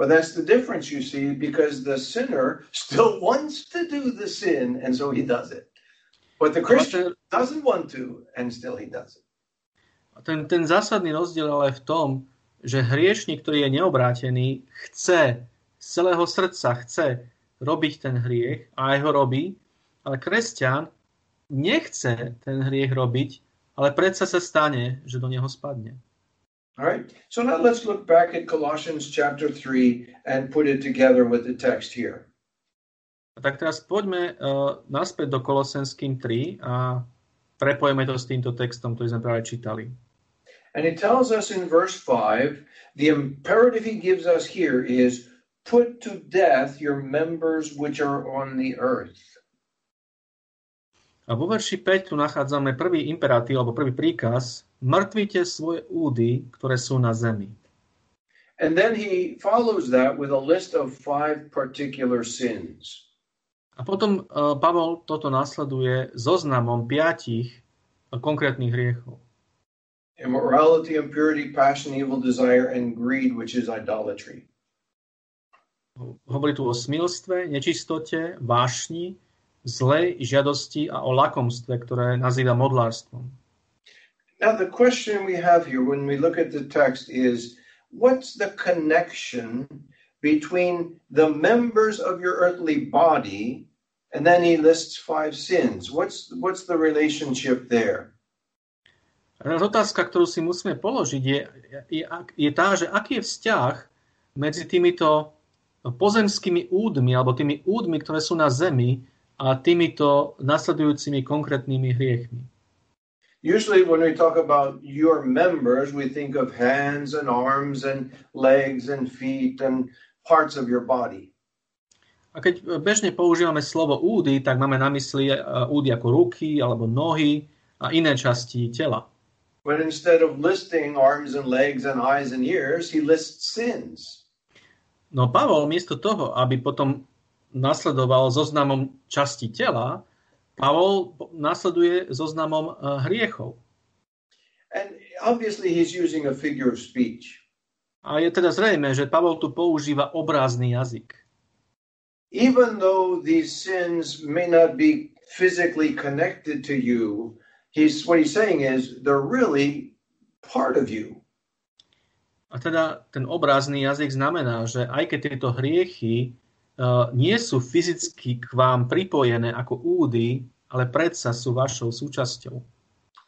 A: But that's the difference, you see, because the sinner still wants to do the sin, and so he does it. But the Christian doesn't want to, and still he does it.
B: Ten, ten zásadný rozdiel ale v tom, že hriešnik, ktorý je neobrátený, chce z celého srdca, chce robiť ten hriech a aj ho robí, ale kresťan nechce ten hriech robiť, ale predsa sa stane, že do neho spadne.
A: All right. So now let's look back at Colossians chapter 3 and put it together with the text here.
B: Tak teraz poďme uh, naspäť do Kolosenským 3 a prepojeme to s týmto textom, ktorý sme práve čítali.
A: And it tells us in verse 5, the imperative he gives us here is put to death your members which are on the earth.
B: A vo verši 5 tu nachádzame prvý imperatív, alebo prvý príkaz, mŕtvite svoje údy, ktoré sú na zemi.
A: And then he follows that with a list of five particular sins.
B: A potom uh, Pavol toto nasleduje zoznamom piatich konkrétnych hriechov.
A: Immorality, impurity, passion, evil desire, and greed, which is idolatry.
B: Hovorí tu o smilstve, nečistote, vášni, zlej žiadosti a o lakomstve, ktoré nazýva modlárstvom.
A: Now, the question we have here when we look at the text is what's the connection between the members of your earthly body and then he lists five sins? What's, what's the relationship there?
B: Otázka, ktorú si musíme položiť, je, je, je tá, že aký je vzťah medzi týmito pozemskými údmi, alebo tými údmi, ktoré sú na zemi, a týmito nasledujúcimi konkrétnymi hriechmi.
A: Usually, when we talk about your members, we think of hands and arms and legs and feet and parts of your body.
B: A keď bežne používame slovo údy, tak máme na mysli e, údy ako ruky alebo nohy a iné časti tela.
A: But instead of listing arms and legs and eyes and ears, he lists sins.
B: No Pavol miesto toho, aby potom nasledoval zoznamom časti tela, Pavol nasleduje zoznamom uh, hriechov.
A: And obviously he's using a figure of speech.
B: A je teda zrejme, že Pavol tu používa obrázny jazyk.
A: Even though these sins may not be physically connected to you, he's what he's saying is they're really part of you.
B: A teda ten obrázny jazyk znamená, že aj keď tieto hriechy nie sú fyzicky k vám pripojené ako údy, ale predsa sú vašou súčasťou.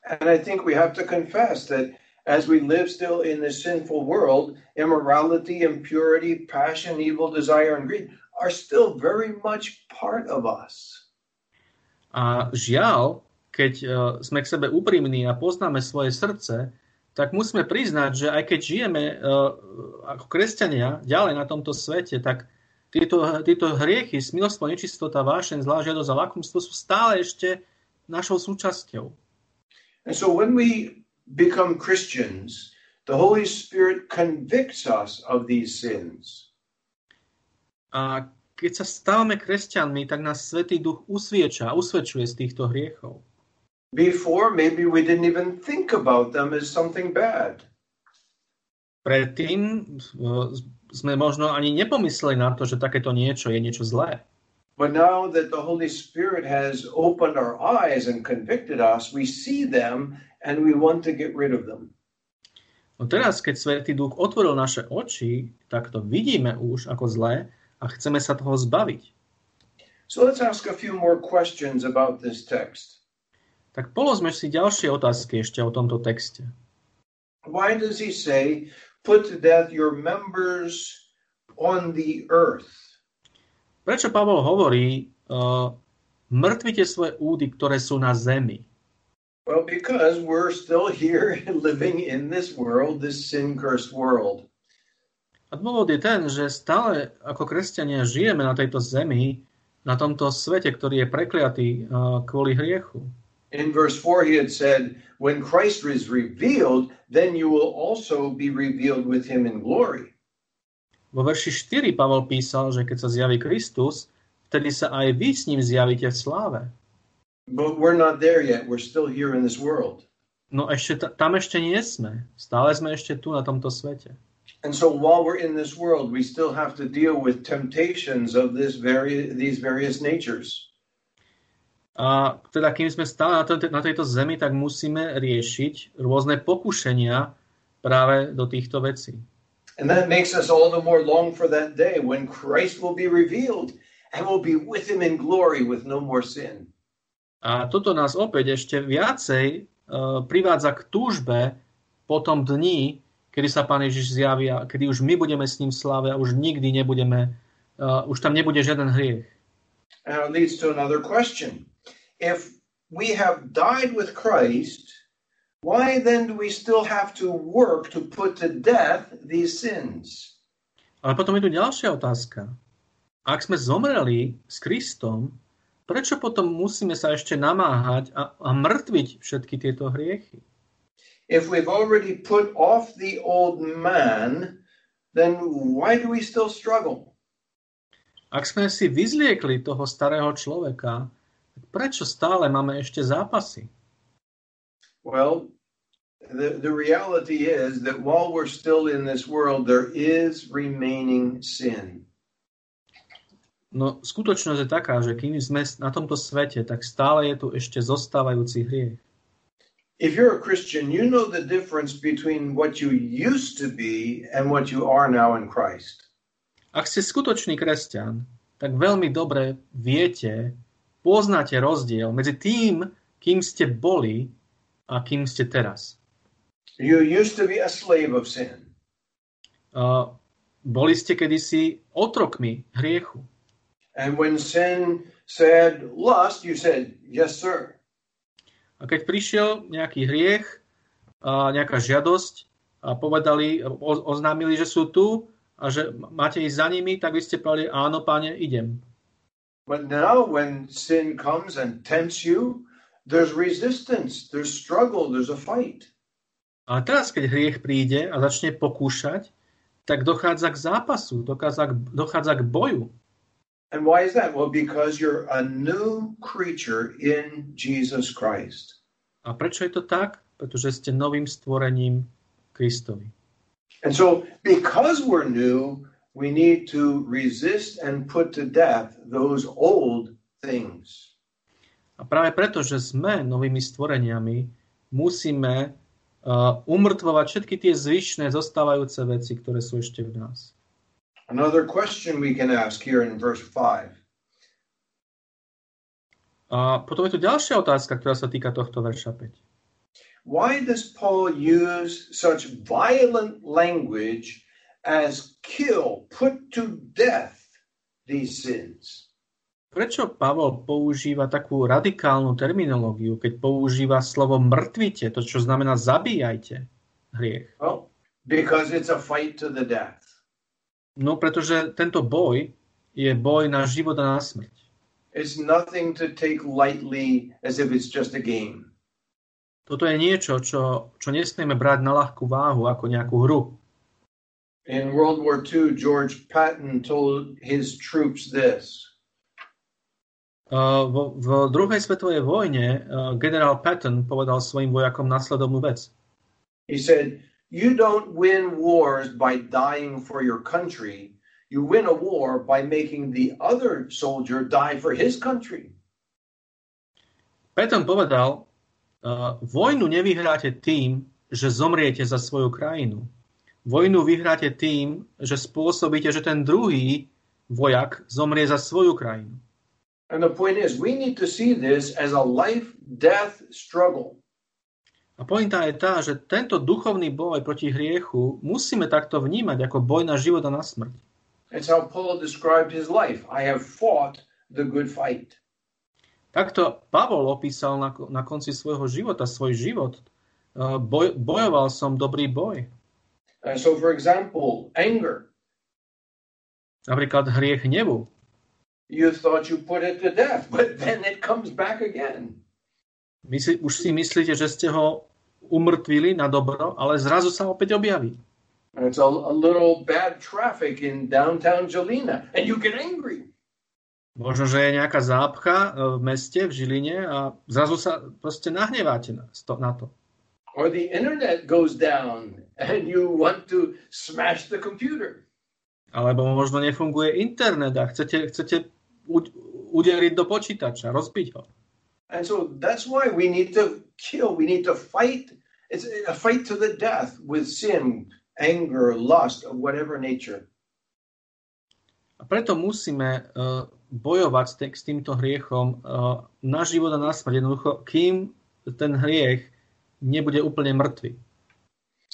A: And I think we have to confess that as we live still in this sinful world, immorality, impurity, passion, evil desire, and greed are still very much part of us.
B: A žiaľ, keď uh, sme k sebe úprimní a poznáme svoje srdce, tak musíme priznať, že aj keď žijeme uh, ako kresťania ďalej na tomto svete, tak tieto, tieto hriechy, smilstvo, nečistota, vášen, zlá žiadosť a lakomstvo sú stále ešte našou súčasťou.
A: And so when we become Christians, the Holy Spirit convicts us of these sins.
B: A keď sa stávame kresťanmi, tak nás Svetý Duch usvieča, usvedčuje z týchto hriechov.
A: Before, maybe we didn't even think about them as something bad.
B: Predtým sme možno ani nepomysleli na to, že takéto niečo je niečo zlé.
A: But now that the Holy Spirit has opened our eyes and convicted us, we see them and we want to get rid of them.
B: No teraz, keď Svetý Duch otvoril naše oči, tak to vidíme už ako zlé a chceme sa toho zbaviť.
A: So let's ask a few more questions about this text.
B: Tak položme si ďalšie otázky ešte o tomto texte.
A: Why does he say, put to death your members on the earth.
B: Prečo Pavol hovorí, uh, mŕtvite svoje údy, ktoré sú na zemi?
A: Well, because we're still here [LAUGHS] living in this world, this sin-cursed world.
B: A dôvod je ten, že stále ako kresťania žijeme na tejto zemi, na tomto svete, ktorý je prekliatý uh, kvôli hriechu.
A: In verse 4, he had said, When Christ is revealed, then you will also be revealed with him in glory.
B: Vo verši 4 Pavel písal, že keď sa zjaví Kristus, vtedy sa aj vy s ním zjavíte v sláve.
A: But we're not there yet. We're still here in this world.
B: No ešte tam ešte nie sme. Stále sme ešte tu na tomto svete.
A: And so while we're in this world, we still have to deal with temptations of this vari- these various natures.
B: A teda kým sme stále na, to, na tejto zemi, tak musíme riešiť rôzne pokušenia práve do týchto vecí.
A: And that makes us all the more long for that day when Christ will be revealed and will be with him in glory with no more sin.
B: A toto nás opäť ešte viacej uh, privádza k túžbe po tom dni, kedy sa Pán Ježiš zjaví a kedy už my budeme s ním v sláve a už nikdy nebudeme, uh, už tam nebude žiaden hriech.
A: And it leads to another question. If we have died with Christ, why then do we still have to work to put to death these sins?
B: Ale potom je tu ďalšia otázka. Ak sme zomreli s Kristom, prečo potom musíme sa ešte namáhať a, a mŕtviť všetky tieto hriechy?
A: If we've already put off the old man, then why do we still struggle?
B: Ak sme si vyzliekli toho starého človeka, prečo stále máme ešte zápasy?
A: Well, the, the reality is that while we're still in this world, there is remaining sin.
B: No, skutočnosť je taká, že kým sme na tomto svete, tak stále je tu ešte zostávajúci hriech.
A: If you're a Christian, you know the difference between what you used to be and what you are now in Christ.
B: Ak ste skutočný kresťan, tak veľmi dobre viete, poznáte rozdiel medzi tým, kým ste boli a kým ste teraz.
A: You used to be a slave of sin.
B: Uh, boli ste kedysi otrokmi hriechu.
A: And when sin said lust, you said, Yes, sir.
B: A keď prišiel nejaký hriech, a nejaká žiadosť a povedali, o, oznámili, že sú tu a že máte ísť za nimi, tak vy ste povedali, áno, páne, idem.
A: But now, when sin comes and tempts you, there's resistance, there's struggle, there's a fight.
B: A teraz, keď hriech príde a začne pokúšať, tak dochádza k zápasu, dochádza k, dochádza k boju.
A: And why is that? Well, because you're a new creature in Jesus Christ.
B: A prečo je to tak? Pretože ste novým stvorením Kristovi.
A: And so, because we're new, we need to resist and put to death those old things.
B: A práve preto, že sme novými stvoreniami, musíme uh, umrtvovať všetky tie zvyšné zostávajúce veci, ktoré sú ešte v nás.
A: Another question we can ask here in verse 5
B: A potom je tu ďalšia otázka, ktorá sa týka tohto verša 5.
A: Why does Paul use such violent language as kill, put to death these sins?
B: Prečo Pavol používa takú radikálnu terminológiu, keď používa slovo mŕtvite, to čo znamená zabíjajte hriech?
A: Well, because it's a fight to the death.
B: No, pretože tento boj je boj na život a na smrť.
A: It's nothing to take lightly as if it's just a game.
B: Toto je niečo, čo, čo nesmieme brať na ľahkú váhu ako nejakú hru.
A: In World War II, George Patton told his troops this
B: Uh, vo, v druhej svetovej vojne uh, generál Patton povedal svojim vojakom následovnú vec.
A: He said, You don't win wars by dying for your country. You win a war by making the other soldier die for his country.
B: Patton povedal, uh, vojnu nevyhráte tým, že zomriete za svoju krajinu. Vojnu vyhráte tým, že spôsobíte, že ten druhý vojak zomrie za svoju krajinu.
A: And the point is, we need to see this as a struggle.
B: Pointa je tá, že tento duchovný boj proti hriechu musíme takto vnímať ako boj na život a na smrť.
A: It's how Paul described his life. I have fought the good fight.
B: Takto Pavol opísal na, na konci svojho života, svoj život. Uh, Boj, bojoval som dobrý boj.
A: Uh, so, for example, anger.
B: Napríklad hriech hnevu.
A: You thought you put it to death, but [LAUGHS] then it comes back again.
B: Si, už si myslíte, že ste ho umrtvili na dobro, ale zrazu sa opäť objaví.
A: And it's a, a little bad traffic in downtown Jelena, and you get angry.
B: Možno, že je nejaká zápcha e, v meste, v Žiline a zrazu sa proste nahneváte na to.
A: Or the internet goes down and you want to smash the computer.
B: Alebo možno nefunguje internet a chcete, chcete udeliť do počítača, rozbiť ho.
A: And so that's why we need to kill, we need to fight. It's a fight to the death with sin, anger, lust of whatever nature.
B: A preto musíme uh, bojovať s týmto hriechom uh, na život a na smrť, jednoducho, kým ten hriech nebude úplne mŕtvy.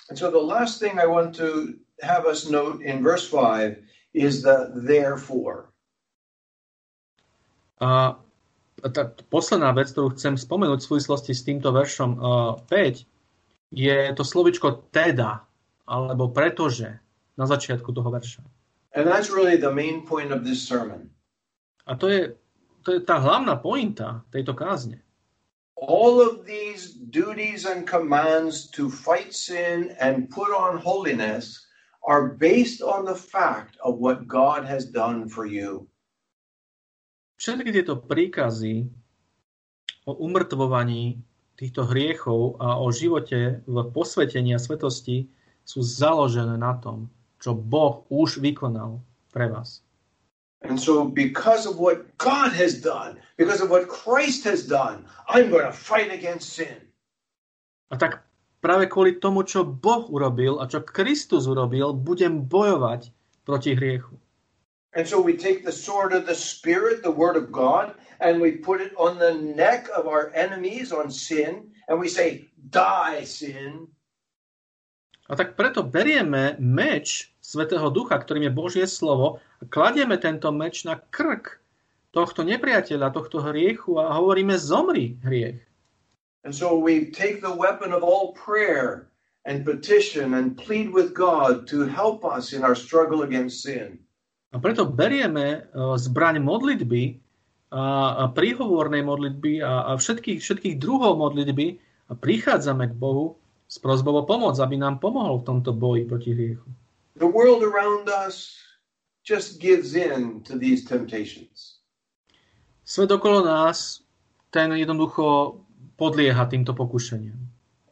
A: And so the last thing I want to have us note in verse 5 is the therefore.
B: A tá posledná vec, ktorú chcem spomenúť v súvislosti s týmto veršom uh, 5, je to slovičko teda, alebo pretože, na začiatku toho verša.
A: And that's really the main point of this sermon.
B: A to je, to je tá hlavná pointa tejto kázne.
A: All of these duties and commands to fight sin and put on holiness are based on the fact of what God has done for you.
B: Všetky tieto príkazy o umrtvovaní týchto hriechov a o živote v posvetení a svetosti sú založené na tom, čo Boh už vykonal pre vás.
A: And so, because of what God has done, because of what Christ has done, I'm going to fight against sin.
B: A tak práve kvôli tomu, čo Boh urobil a čo Kristus urobil, budem bojovať proti hriechu.
A: And so we take the sword of the Spirit, the Word of God, and we put it on the neck of our enemies, on sin, and we say, Die, sin.
B: A tak preto berieme meč Svetého Ducha, ktorým je Božie slovo, kladieme tento meč na krk tohto nepriateľa, tohto hriechu a hovoríme zomri hriech.
A: And so we take the weapon of all prayer and petition and plead with God to help us in our struggle against sin.
B: A preto berieme e, zbraň modlitby a, príhovornej modlitby a, a všetkých, všetkých druhov modlitby a prichádzame k Bohu s prozbou o pomoc, aby nám pomohol v tomto boji proti hriechu.
A: The world around us just gives in to these temptations.
B: Svet okolo nás, ten jednoducho podlieha týmto pokušeniam.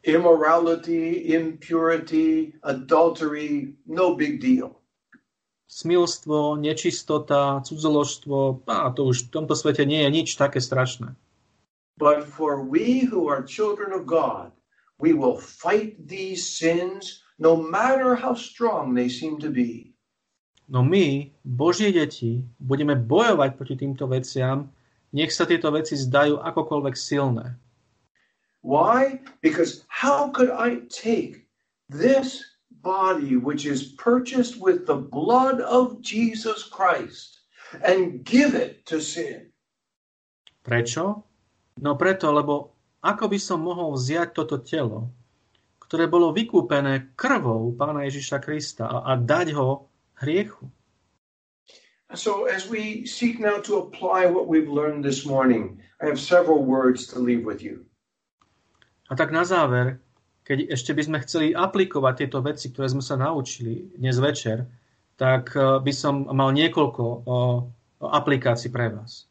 A: Immorality, impurity, adultery, no big deal.
B: Smilstvo, nečistota, cudzoložstvo, a to už v tomto svete nie je nič také strašné.
A: But for we who are children of God, we will fight these sins no matter how strong they seem to be.
B: No my, Božie deti, budeme bojovať proti týmto veciam, nech sa tieto veci zdajú akokoľvek silné.
A: Why? Because how could I take this body, which is purchased with the blood of Jesus Christ, and give it to sin?
B: Prečo? No preto, lebo ako by som mohol vziať toto telo, ktoré bolo vykúpené krvou Pána Ježiša Krista a, a dať ho hriechu?
A: So, as we seek now to apply what we've learned this morning, I have several words to leave with you.
B: A tak na záver, keď ešte by sme chceli aplikovať tieto veci, ktoré sme sa naučili dnes večer, tak eh, by som mal niekoľko o aplikácií pre vás.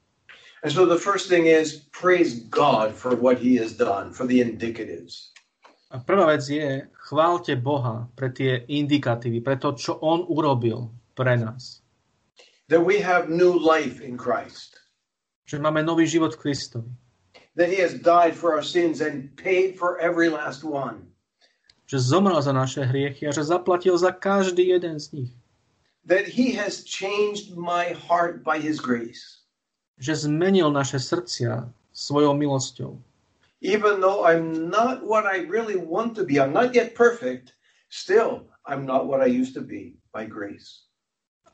A: And so the first thing is praise God for what he has done, for the indicatives.
B: A prvá vec je, chválte Boha pre tie indikatívy, pre to, čo On urobil pre nás.
A: That we have new life in Christ.
B: Že máme nový život v Kristovi.
A: That he has died for our sins and paid for every last one.
B: Že zomrel za naše hriechy a že zaplatil za každý jeden z nich.
A: That he has changed my heart by his grace.
B: Že zmenil naše srdcia svojou milosťou.
A: Even though I'm not what I really want to be, I'm not yet perfect, still I'm not what I used to be by grace.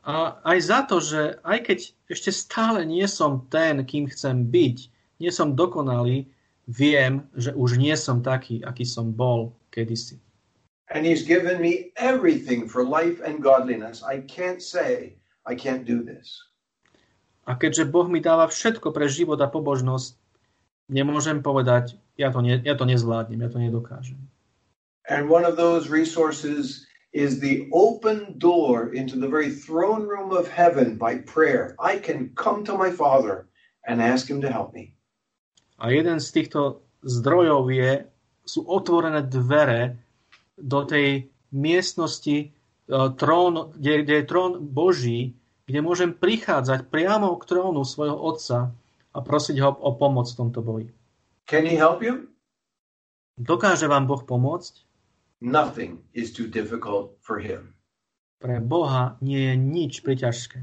B: A aj za to, že aj keď ešte stále nie som ten, kým chcem byť, nie som dokonalý, viem, že už nie som taký, aký som bol kedysi.
A: And he's given me everything for life and godliness. I can't say I can't do this.
B: A keďže Boh mi dáva všetko pre život a pobožnosť, nemôžem povedať, ja to, ne, ja to nezvládnem, ja to nedokážem.
A: And one of those resources is the open door into the very throne room of heaven by prayer. I can come to my Father and ask Him to help me.
B: A jeden z týchto zdrojov je, sú otvorené dvere do tej miestnosti, uh, trón, kde, kde je trón Boží, kde môžem prichádzať priamo k trónu svojho Otca a prosiť ho o pomoc v tomto boji.
A: Can He help you?
B: Dokáže vám Boh pomôcť?
A: Nothing is too difficult for Him.
B: Pre Boha nie je nič priťažké.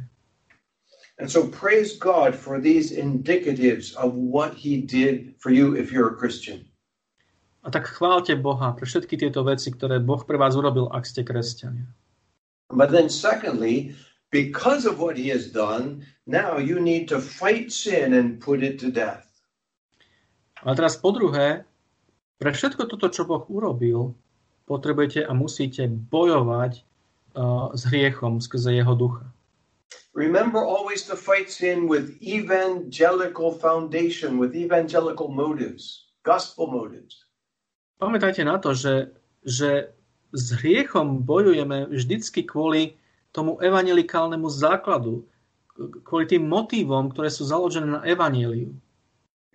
A: And so praise God for these indicatives of what He did for you if you're a Christian.
B: A tak chválte Boha pre všetky tieto veci, ktoré Boh pre vás urobil, ak ste kresťania.
A: But then, secondly, because of what He has done, now you need to fight sin and put it to death.
B: Ale teraz po druhé, pre všetko toto, čo Boh urobil, potrebujete a musíte bojovať uh, s hriechom skrze jeho ducha.
A: Remember always to fight sin with evangelical foundation, with evangelical motives, gospel motives.
B: Pamätajte na to, že, že s hriechom bojujeme vždycky kvôli tomu evangelikálnemu základu, kvôli tým motívom, ktoré sú založené na evaníliu.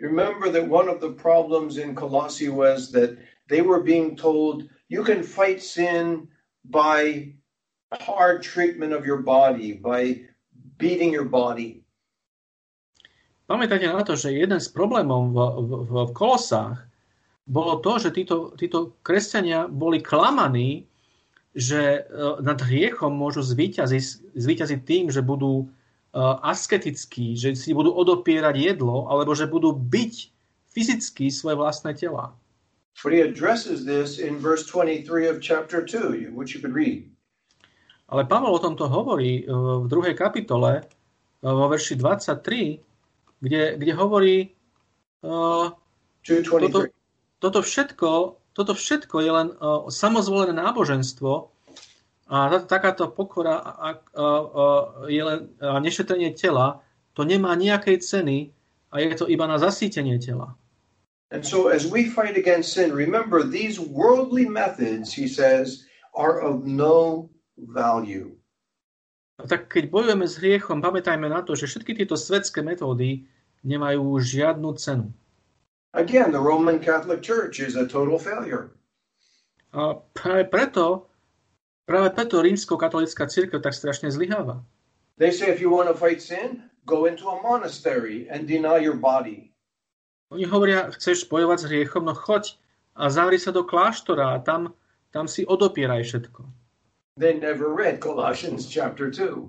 A: Remember that one of the problems in Colossae was that they were being told you can fight sin by hard treatment of your body, by beating your body.
B: Pamätajte na to, že jeden z problémov v, v, v Kolosách bolo to, že títo, títo kresťania boli klamaní, že e, nad hriechom môžu zvíťaziť, zvíťaziť tým, že budú uh, asketickí, že si budú odopierať jedlo, alebo že budú byť fyzicky svoje vlastné tela.
A: But he addresses this in verse 23 of chapter 2, which you could read.
B: Ale Pavol o tomto hovorí uh, v druhej kapitole, vo verši 23, kde, kde hovorí uh,
A: 2.23.
B: toto, toto, všetko, toto všetko je len uh, samozvolené náboženstvo a takáto pokora a, a, a, a, je len a nešetrenie tela, to nemá nejakej ceny a je to iba na zasítenie tela.
A: And so as we fight against sin, remember these worldly methods, he says, are of no value.
B: A tak keď bojujeme s hriechom, pamätajme na to, že všetky tieto svetské metódy nemajú žiadnu cenu.
A: Again, the Roman Catholic Church is a total failure.
B: A práve preto, práve preto rímsko-katolická církev tak strašne zlyháva.
A: They say if you want to fight sin, go into a monastery and deny your body.
B: Oni hovoria, chceš bojovať s hriechom, no choď a zavri sa do kláštora a tam, tam si odopieraj všetko.
A: They never read Colossians chapter 2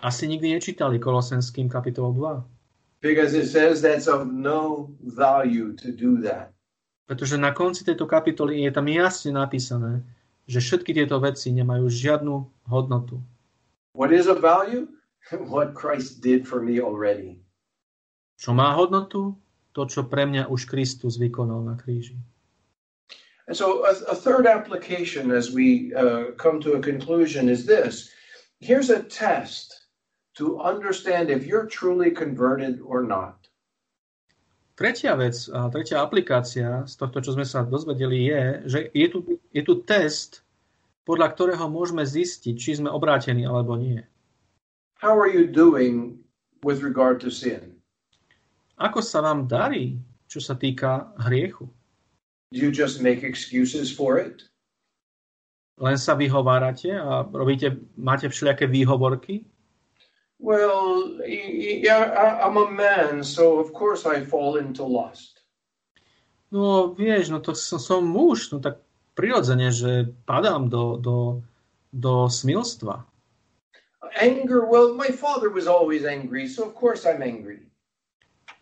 B: Asi nikdy nečítali Kolosenským kapitolu 2,
A: because it says that's of no value to do that.
B: pretože na konci tejto kapitoly je tam jasne napísané, že všetky tieto veci nemajú žiadnu hodnotu.
A: What is of value? [LAUGHS] What Christ did for me already.
B: Čo má hodnotu? To, čo pre mňa už Kristus vykonal na kríži.
A: And so, a, a third application as we uh, come to a conclusion is this here's a test to understand if you're truly converted or not.
B: Tretia vec, a tretia aplikácia z tohto, čo sme sa dozvedeli, je, že je tu, je tu test, podľa ktorého môžeme zistiť, či sme obrátení alebo nie.
A: How are you doing with regard to sin?
B: Ako sa vám darí, čo sa týka hriechu?
A: Do you just make excuses for it?
B: Len sa vyhovárate a robíte, máte všelijaké výhovorky?
A: Well, yeah, I'm a man, so of course I fall into lust.
B: No vieš, no to som, som muž, no tak prirodzene, že padám do, do, do smilstva.
A: Anger, well, my father was always angry, so of course I'm angry.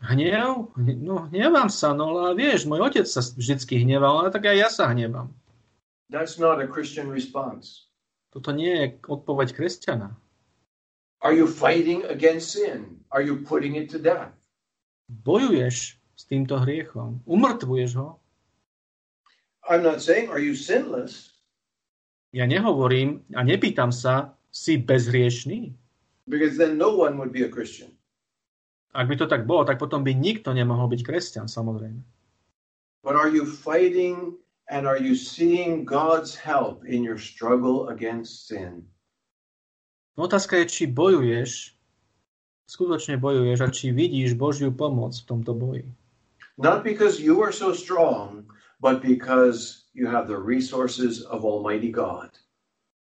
B: Hnev? Hne- No hnevám sa, no ale vieš, môj otec sa vždycky hneval, ale tak aj ja sa hnevám.
A: That's not a Christian response.
B: Toto nie je odpoveď kresťana.
A: Are you fighting against sin? Are you putting it to death?
B: Bojuješ s týmto hriechom, umrtvuješ ho.
A: I'm not saying, are you sinless?
B: Ja nehovorím a nepýtam sa, si bezhriešný?
A: Because then no one would be a Christian.
B: Ak by to tak bolo, tak potom by nikto nemohol byť kresťan, samozrejme.
A: But are you fighting and are you seeing God's help in your struggle against sin?
B: No otázka je, či bojuješ, skutočne bojuješ a či vidíš Božiu pomoc v tomto boji.
A: Not because you are so strong, but because you have the resources of Almighty God.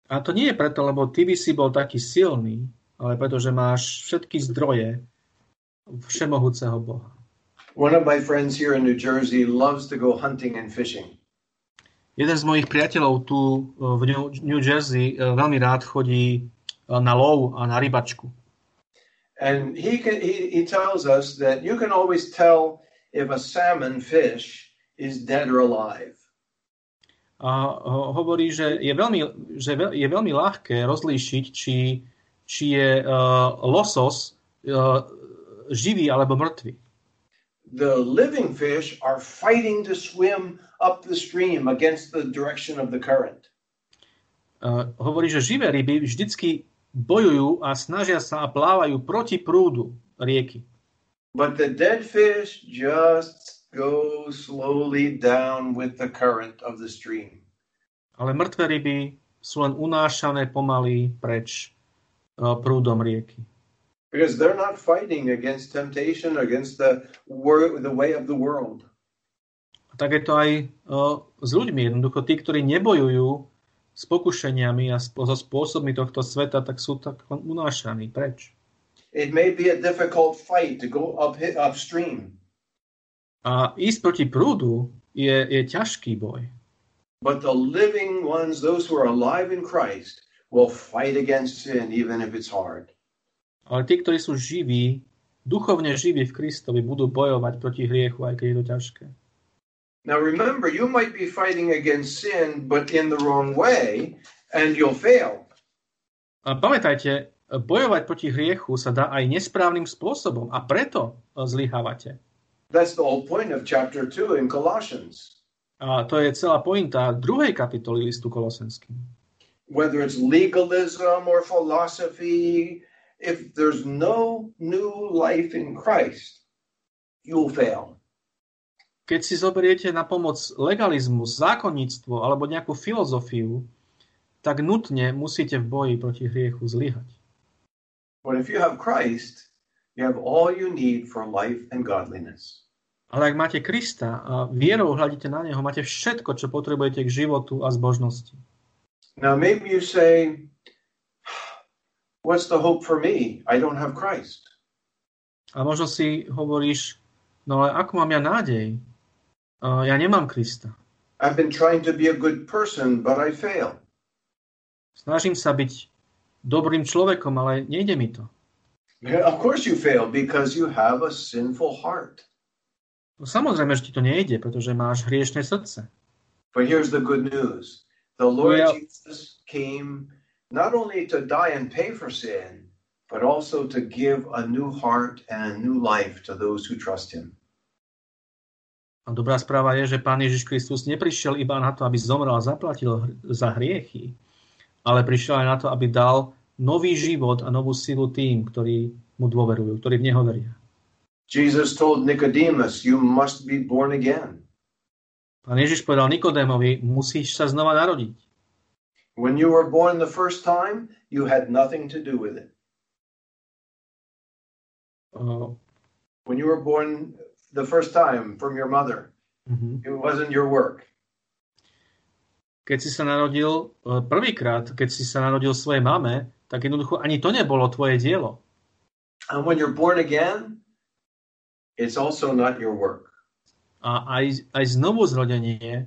B: A to nie je preto, lebo ty by si bol taký silný, ale preto, že máš všetky zdroje všemohúceho Boha.
A: One of my friends here in New Jersey loves to go hunting and fishing.
B: Jeden z mojich priateľov tu e, v New- Jersey e, veľmi rád chodí na lov a na rybačku.
A: And he, can, he, he tells us that you can always tell if a salmon fish is dead or alive.
B: A ho- hovorí, že je veľmi, že je veľmi ľahké rozlíšiť, či, či je uh, losos uh, živý alebo mŕtvy.
A: The living fish are fighting to swim up the stream against the direction of the current.
B: Uh, hovorí, že živé ryby vždycky bojujú a snažia sa a plávajú proti prúdu rieky.
A: But the dead fish just go slowly down with the current of the stream.
B: Ale mŕtve ryby sú len unášané pomaly preč uh, prúdom rieky.
A: Because they're not fighting against temptation, against the, wor- the way of the world.
B: A tak je to aj uh, s ľuďmi. Jednoducho tí, ktorí nebojujú s pokušeniami a so spôsobmi tohto sveta, tak sú tak unášaní preč.
A: It may be a difficult fight to go up upstream,
B: A ísť proti prúdu je, je ťažký boj.
A: but the living ones, those who are alive in Christ, will fight against sin even if it's hard.
B: Ale tí, ktorí sú živí, duchovne živí v Kristovi, budú bojovať proti hriechu, aj keď je to ťažké.
A: Now remember, you might be fighting against sin, but in the wrong way, and you'll fail.
B: A pamätajte, bojovať proti hriechu sa dá aj nesprávnym spôsobom a preto zlyhávate.
A: That's the whole point of chapter 2 in Colossians.
B: A to je celá pointa druhej kapitoly listu Kolosenským.
A: Whether it's legalism or philosophy, if there's no new life in Christ, you'll fail.
B: Keď si zoberiete na pomoc legalizmus, zákonníctvo alebo nejakú filozofiu, tak nutne musíte v boji proti hriechu zlyhať. Ale ak máte Krista a vierou hľadíte na Neho, máte všetko, čo potrebujete k životu a zbožnosti.
A: Now, maybe you say, What's the hope for me? I don't have Christ.
B: A možno si hovoríš, no ale ako mám ja nádej? A Ja nemám Krista.
A: I've been trying to be a good person, but I fail.
B: Snažím sa byť dobrým človekom, ale nejde mi to.
A: Of course, you fail because you have a sinful heart.
B: No, samozrejme, že ti to nejde, pretože máš hriešne srdce.
A: But here's the good news the Lord
B: Yeah.
A: Jesus came not only to die and pay for sin, but also to give a new heart and a new life to those who trust Him.
B: A dobrá správa je, že Pán Ježiš Kristus neprišiel iba na to, aby zomrel a zaplatil za hriechy, ale prišiel aj na to, aby dal nový život a novú silu tým, ktorí mu dôverujú, ktorí v Neho veria.
A: Jesus told Nicodemus, You must be born again.
B: Pán Ježiš povedal Nikodémovi, musíš sa znova narodiť.
A: When you were born the first time, you had nothing to do with it.
B: Uh,
A: When you were born the first time from your mother,
B: mhm.
A: it wasn't your work.
B: Keď si sa narodil uh, prvýkrát, keď si sa narodil svojej mame, tak jednoducho ani to nebolo tvoje dielo.
A: And when you're born again, it's also not your work.
B: A aj, aj znovu zrodenie,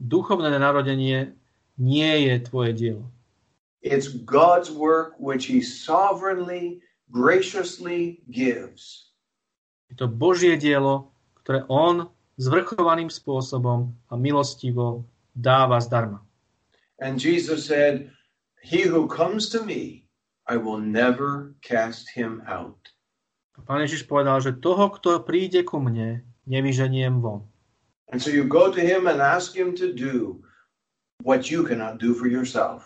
B: duchovné narodenie nie je tvoje dielo.
A: It's God's work which He sovereignly, graciously gives.
B: Je to Božie dielo, ktoré On zvrchovaným spôsobom a milostivo dáva zdarma.
A: And Jesus said, He who comes to me, I will never cast him out.
B: A Pán Ježiš povedal, že toho, kto príde ku mne, nevyženiem von.
A: And so you go to him and ask him to do what you cannot do for yourself.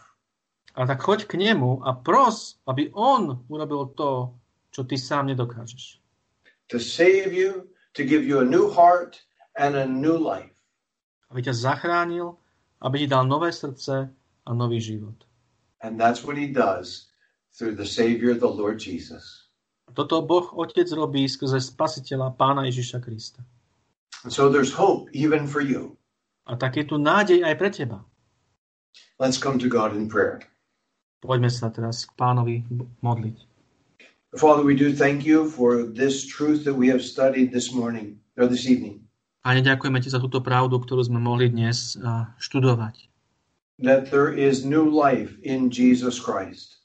B: Ale tak choď k nemu a pros, aby on urobil to, čo ty sám nedokážeš.
A: To save you, to give you a new heart and a new life.
B: Aby ťa zachránil, aby ti dal nové srdce a nový život.
A: And that's what he does through the Savior, the Lord Jesus.
B: Toto Boh Otec robí skrze Spasiteľa Pána Ježiša Krista.
A: And so there's hope even for you.
B: A tak je tu nádej aj pre teba.
A: Let's come to God in prayer.
B: Poďme sa teraz k Pánovi modliť.
A: Father, we do thank you for this truth that we have studied this morning or this evening.
B: Pane, ďakujeme ti za túto pravdu, ktorú sme mohli dnes uh, študovať.
A: That there is new life in Jesus Christ.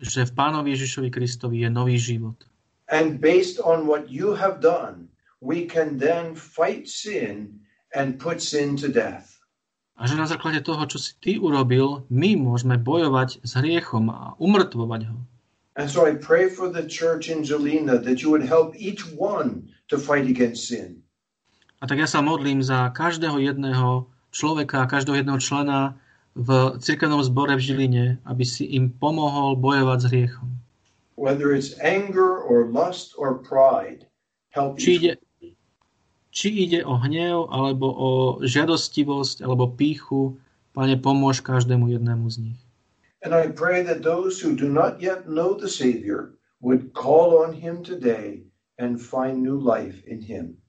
B: Že v Pánovi Ježišovi Kristovi je nový život.
A: And based on what you have done, we can then fight sin and put sin to death.
B: A že na základe toho, čo si ty urobil, my môžeme bojovať s hriechom a umrtvovať ho.
A: And so I pray for the church in Jelena that you would help each one to fight against sin.
B: A tak ja sa modlím za každého jedného človeka, každého jedného člena v cirkevnom zbore v Žiline, aby si im pomohol bojovať s hriechom.
A: Whether it's anger or lust or pride, help
B: Či ide, či ide o hnev, alebo o žiadostivosť, alebo píchu, Pane, pomôž každému jednému z nich.
A: And I pray that those who do not yet know the Savior would call on him today and find new life in him.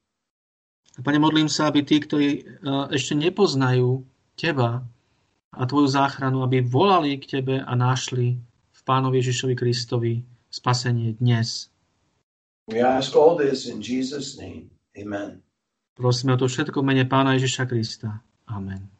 B: Pane, modlím sa, aby tí, ktorí eh, ešte nepoznajú Teba a Tvoju záchranu, aby volali k Tebe a našli v Pánovi Ježišovi Kristovi spasenie dnes.
A: We ask all this in Jesus' name. Amen.
B: Prosíme o to všetko v mene Pána Ježiša Krista. Amen.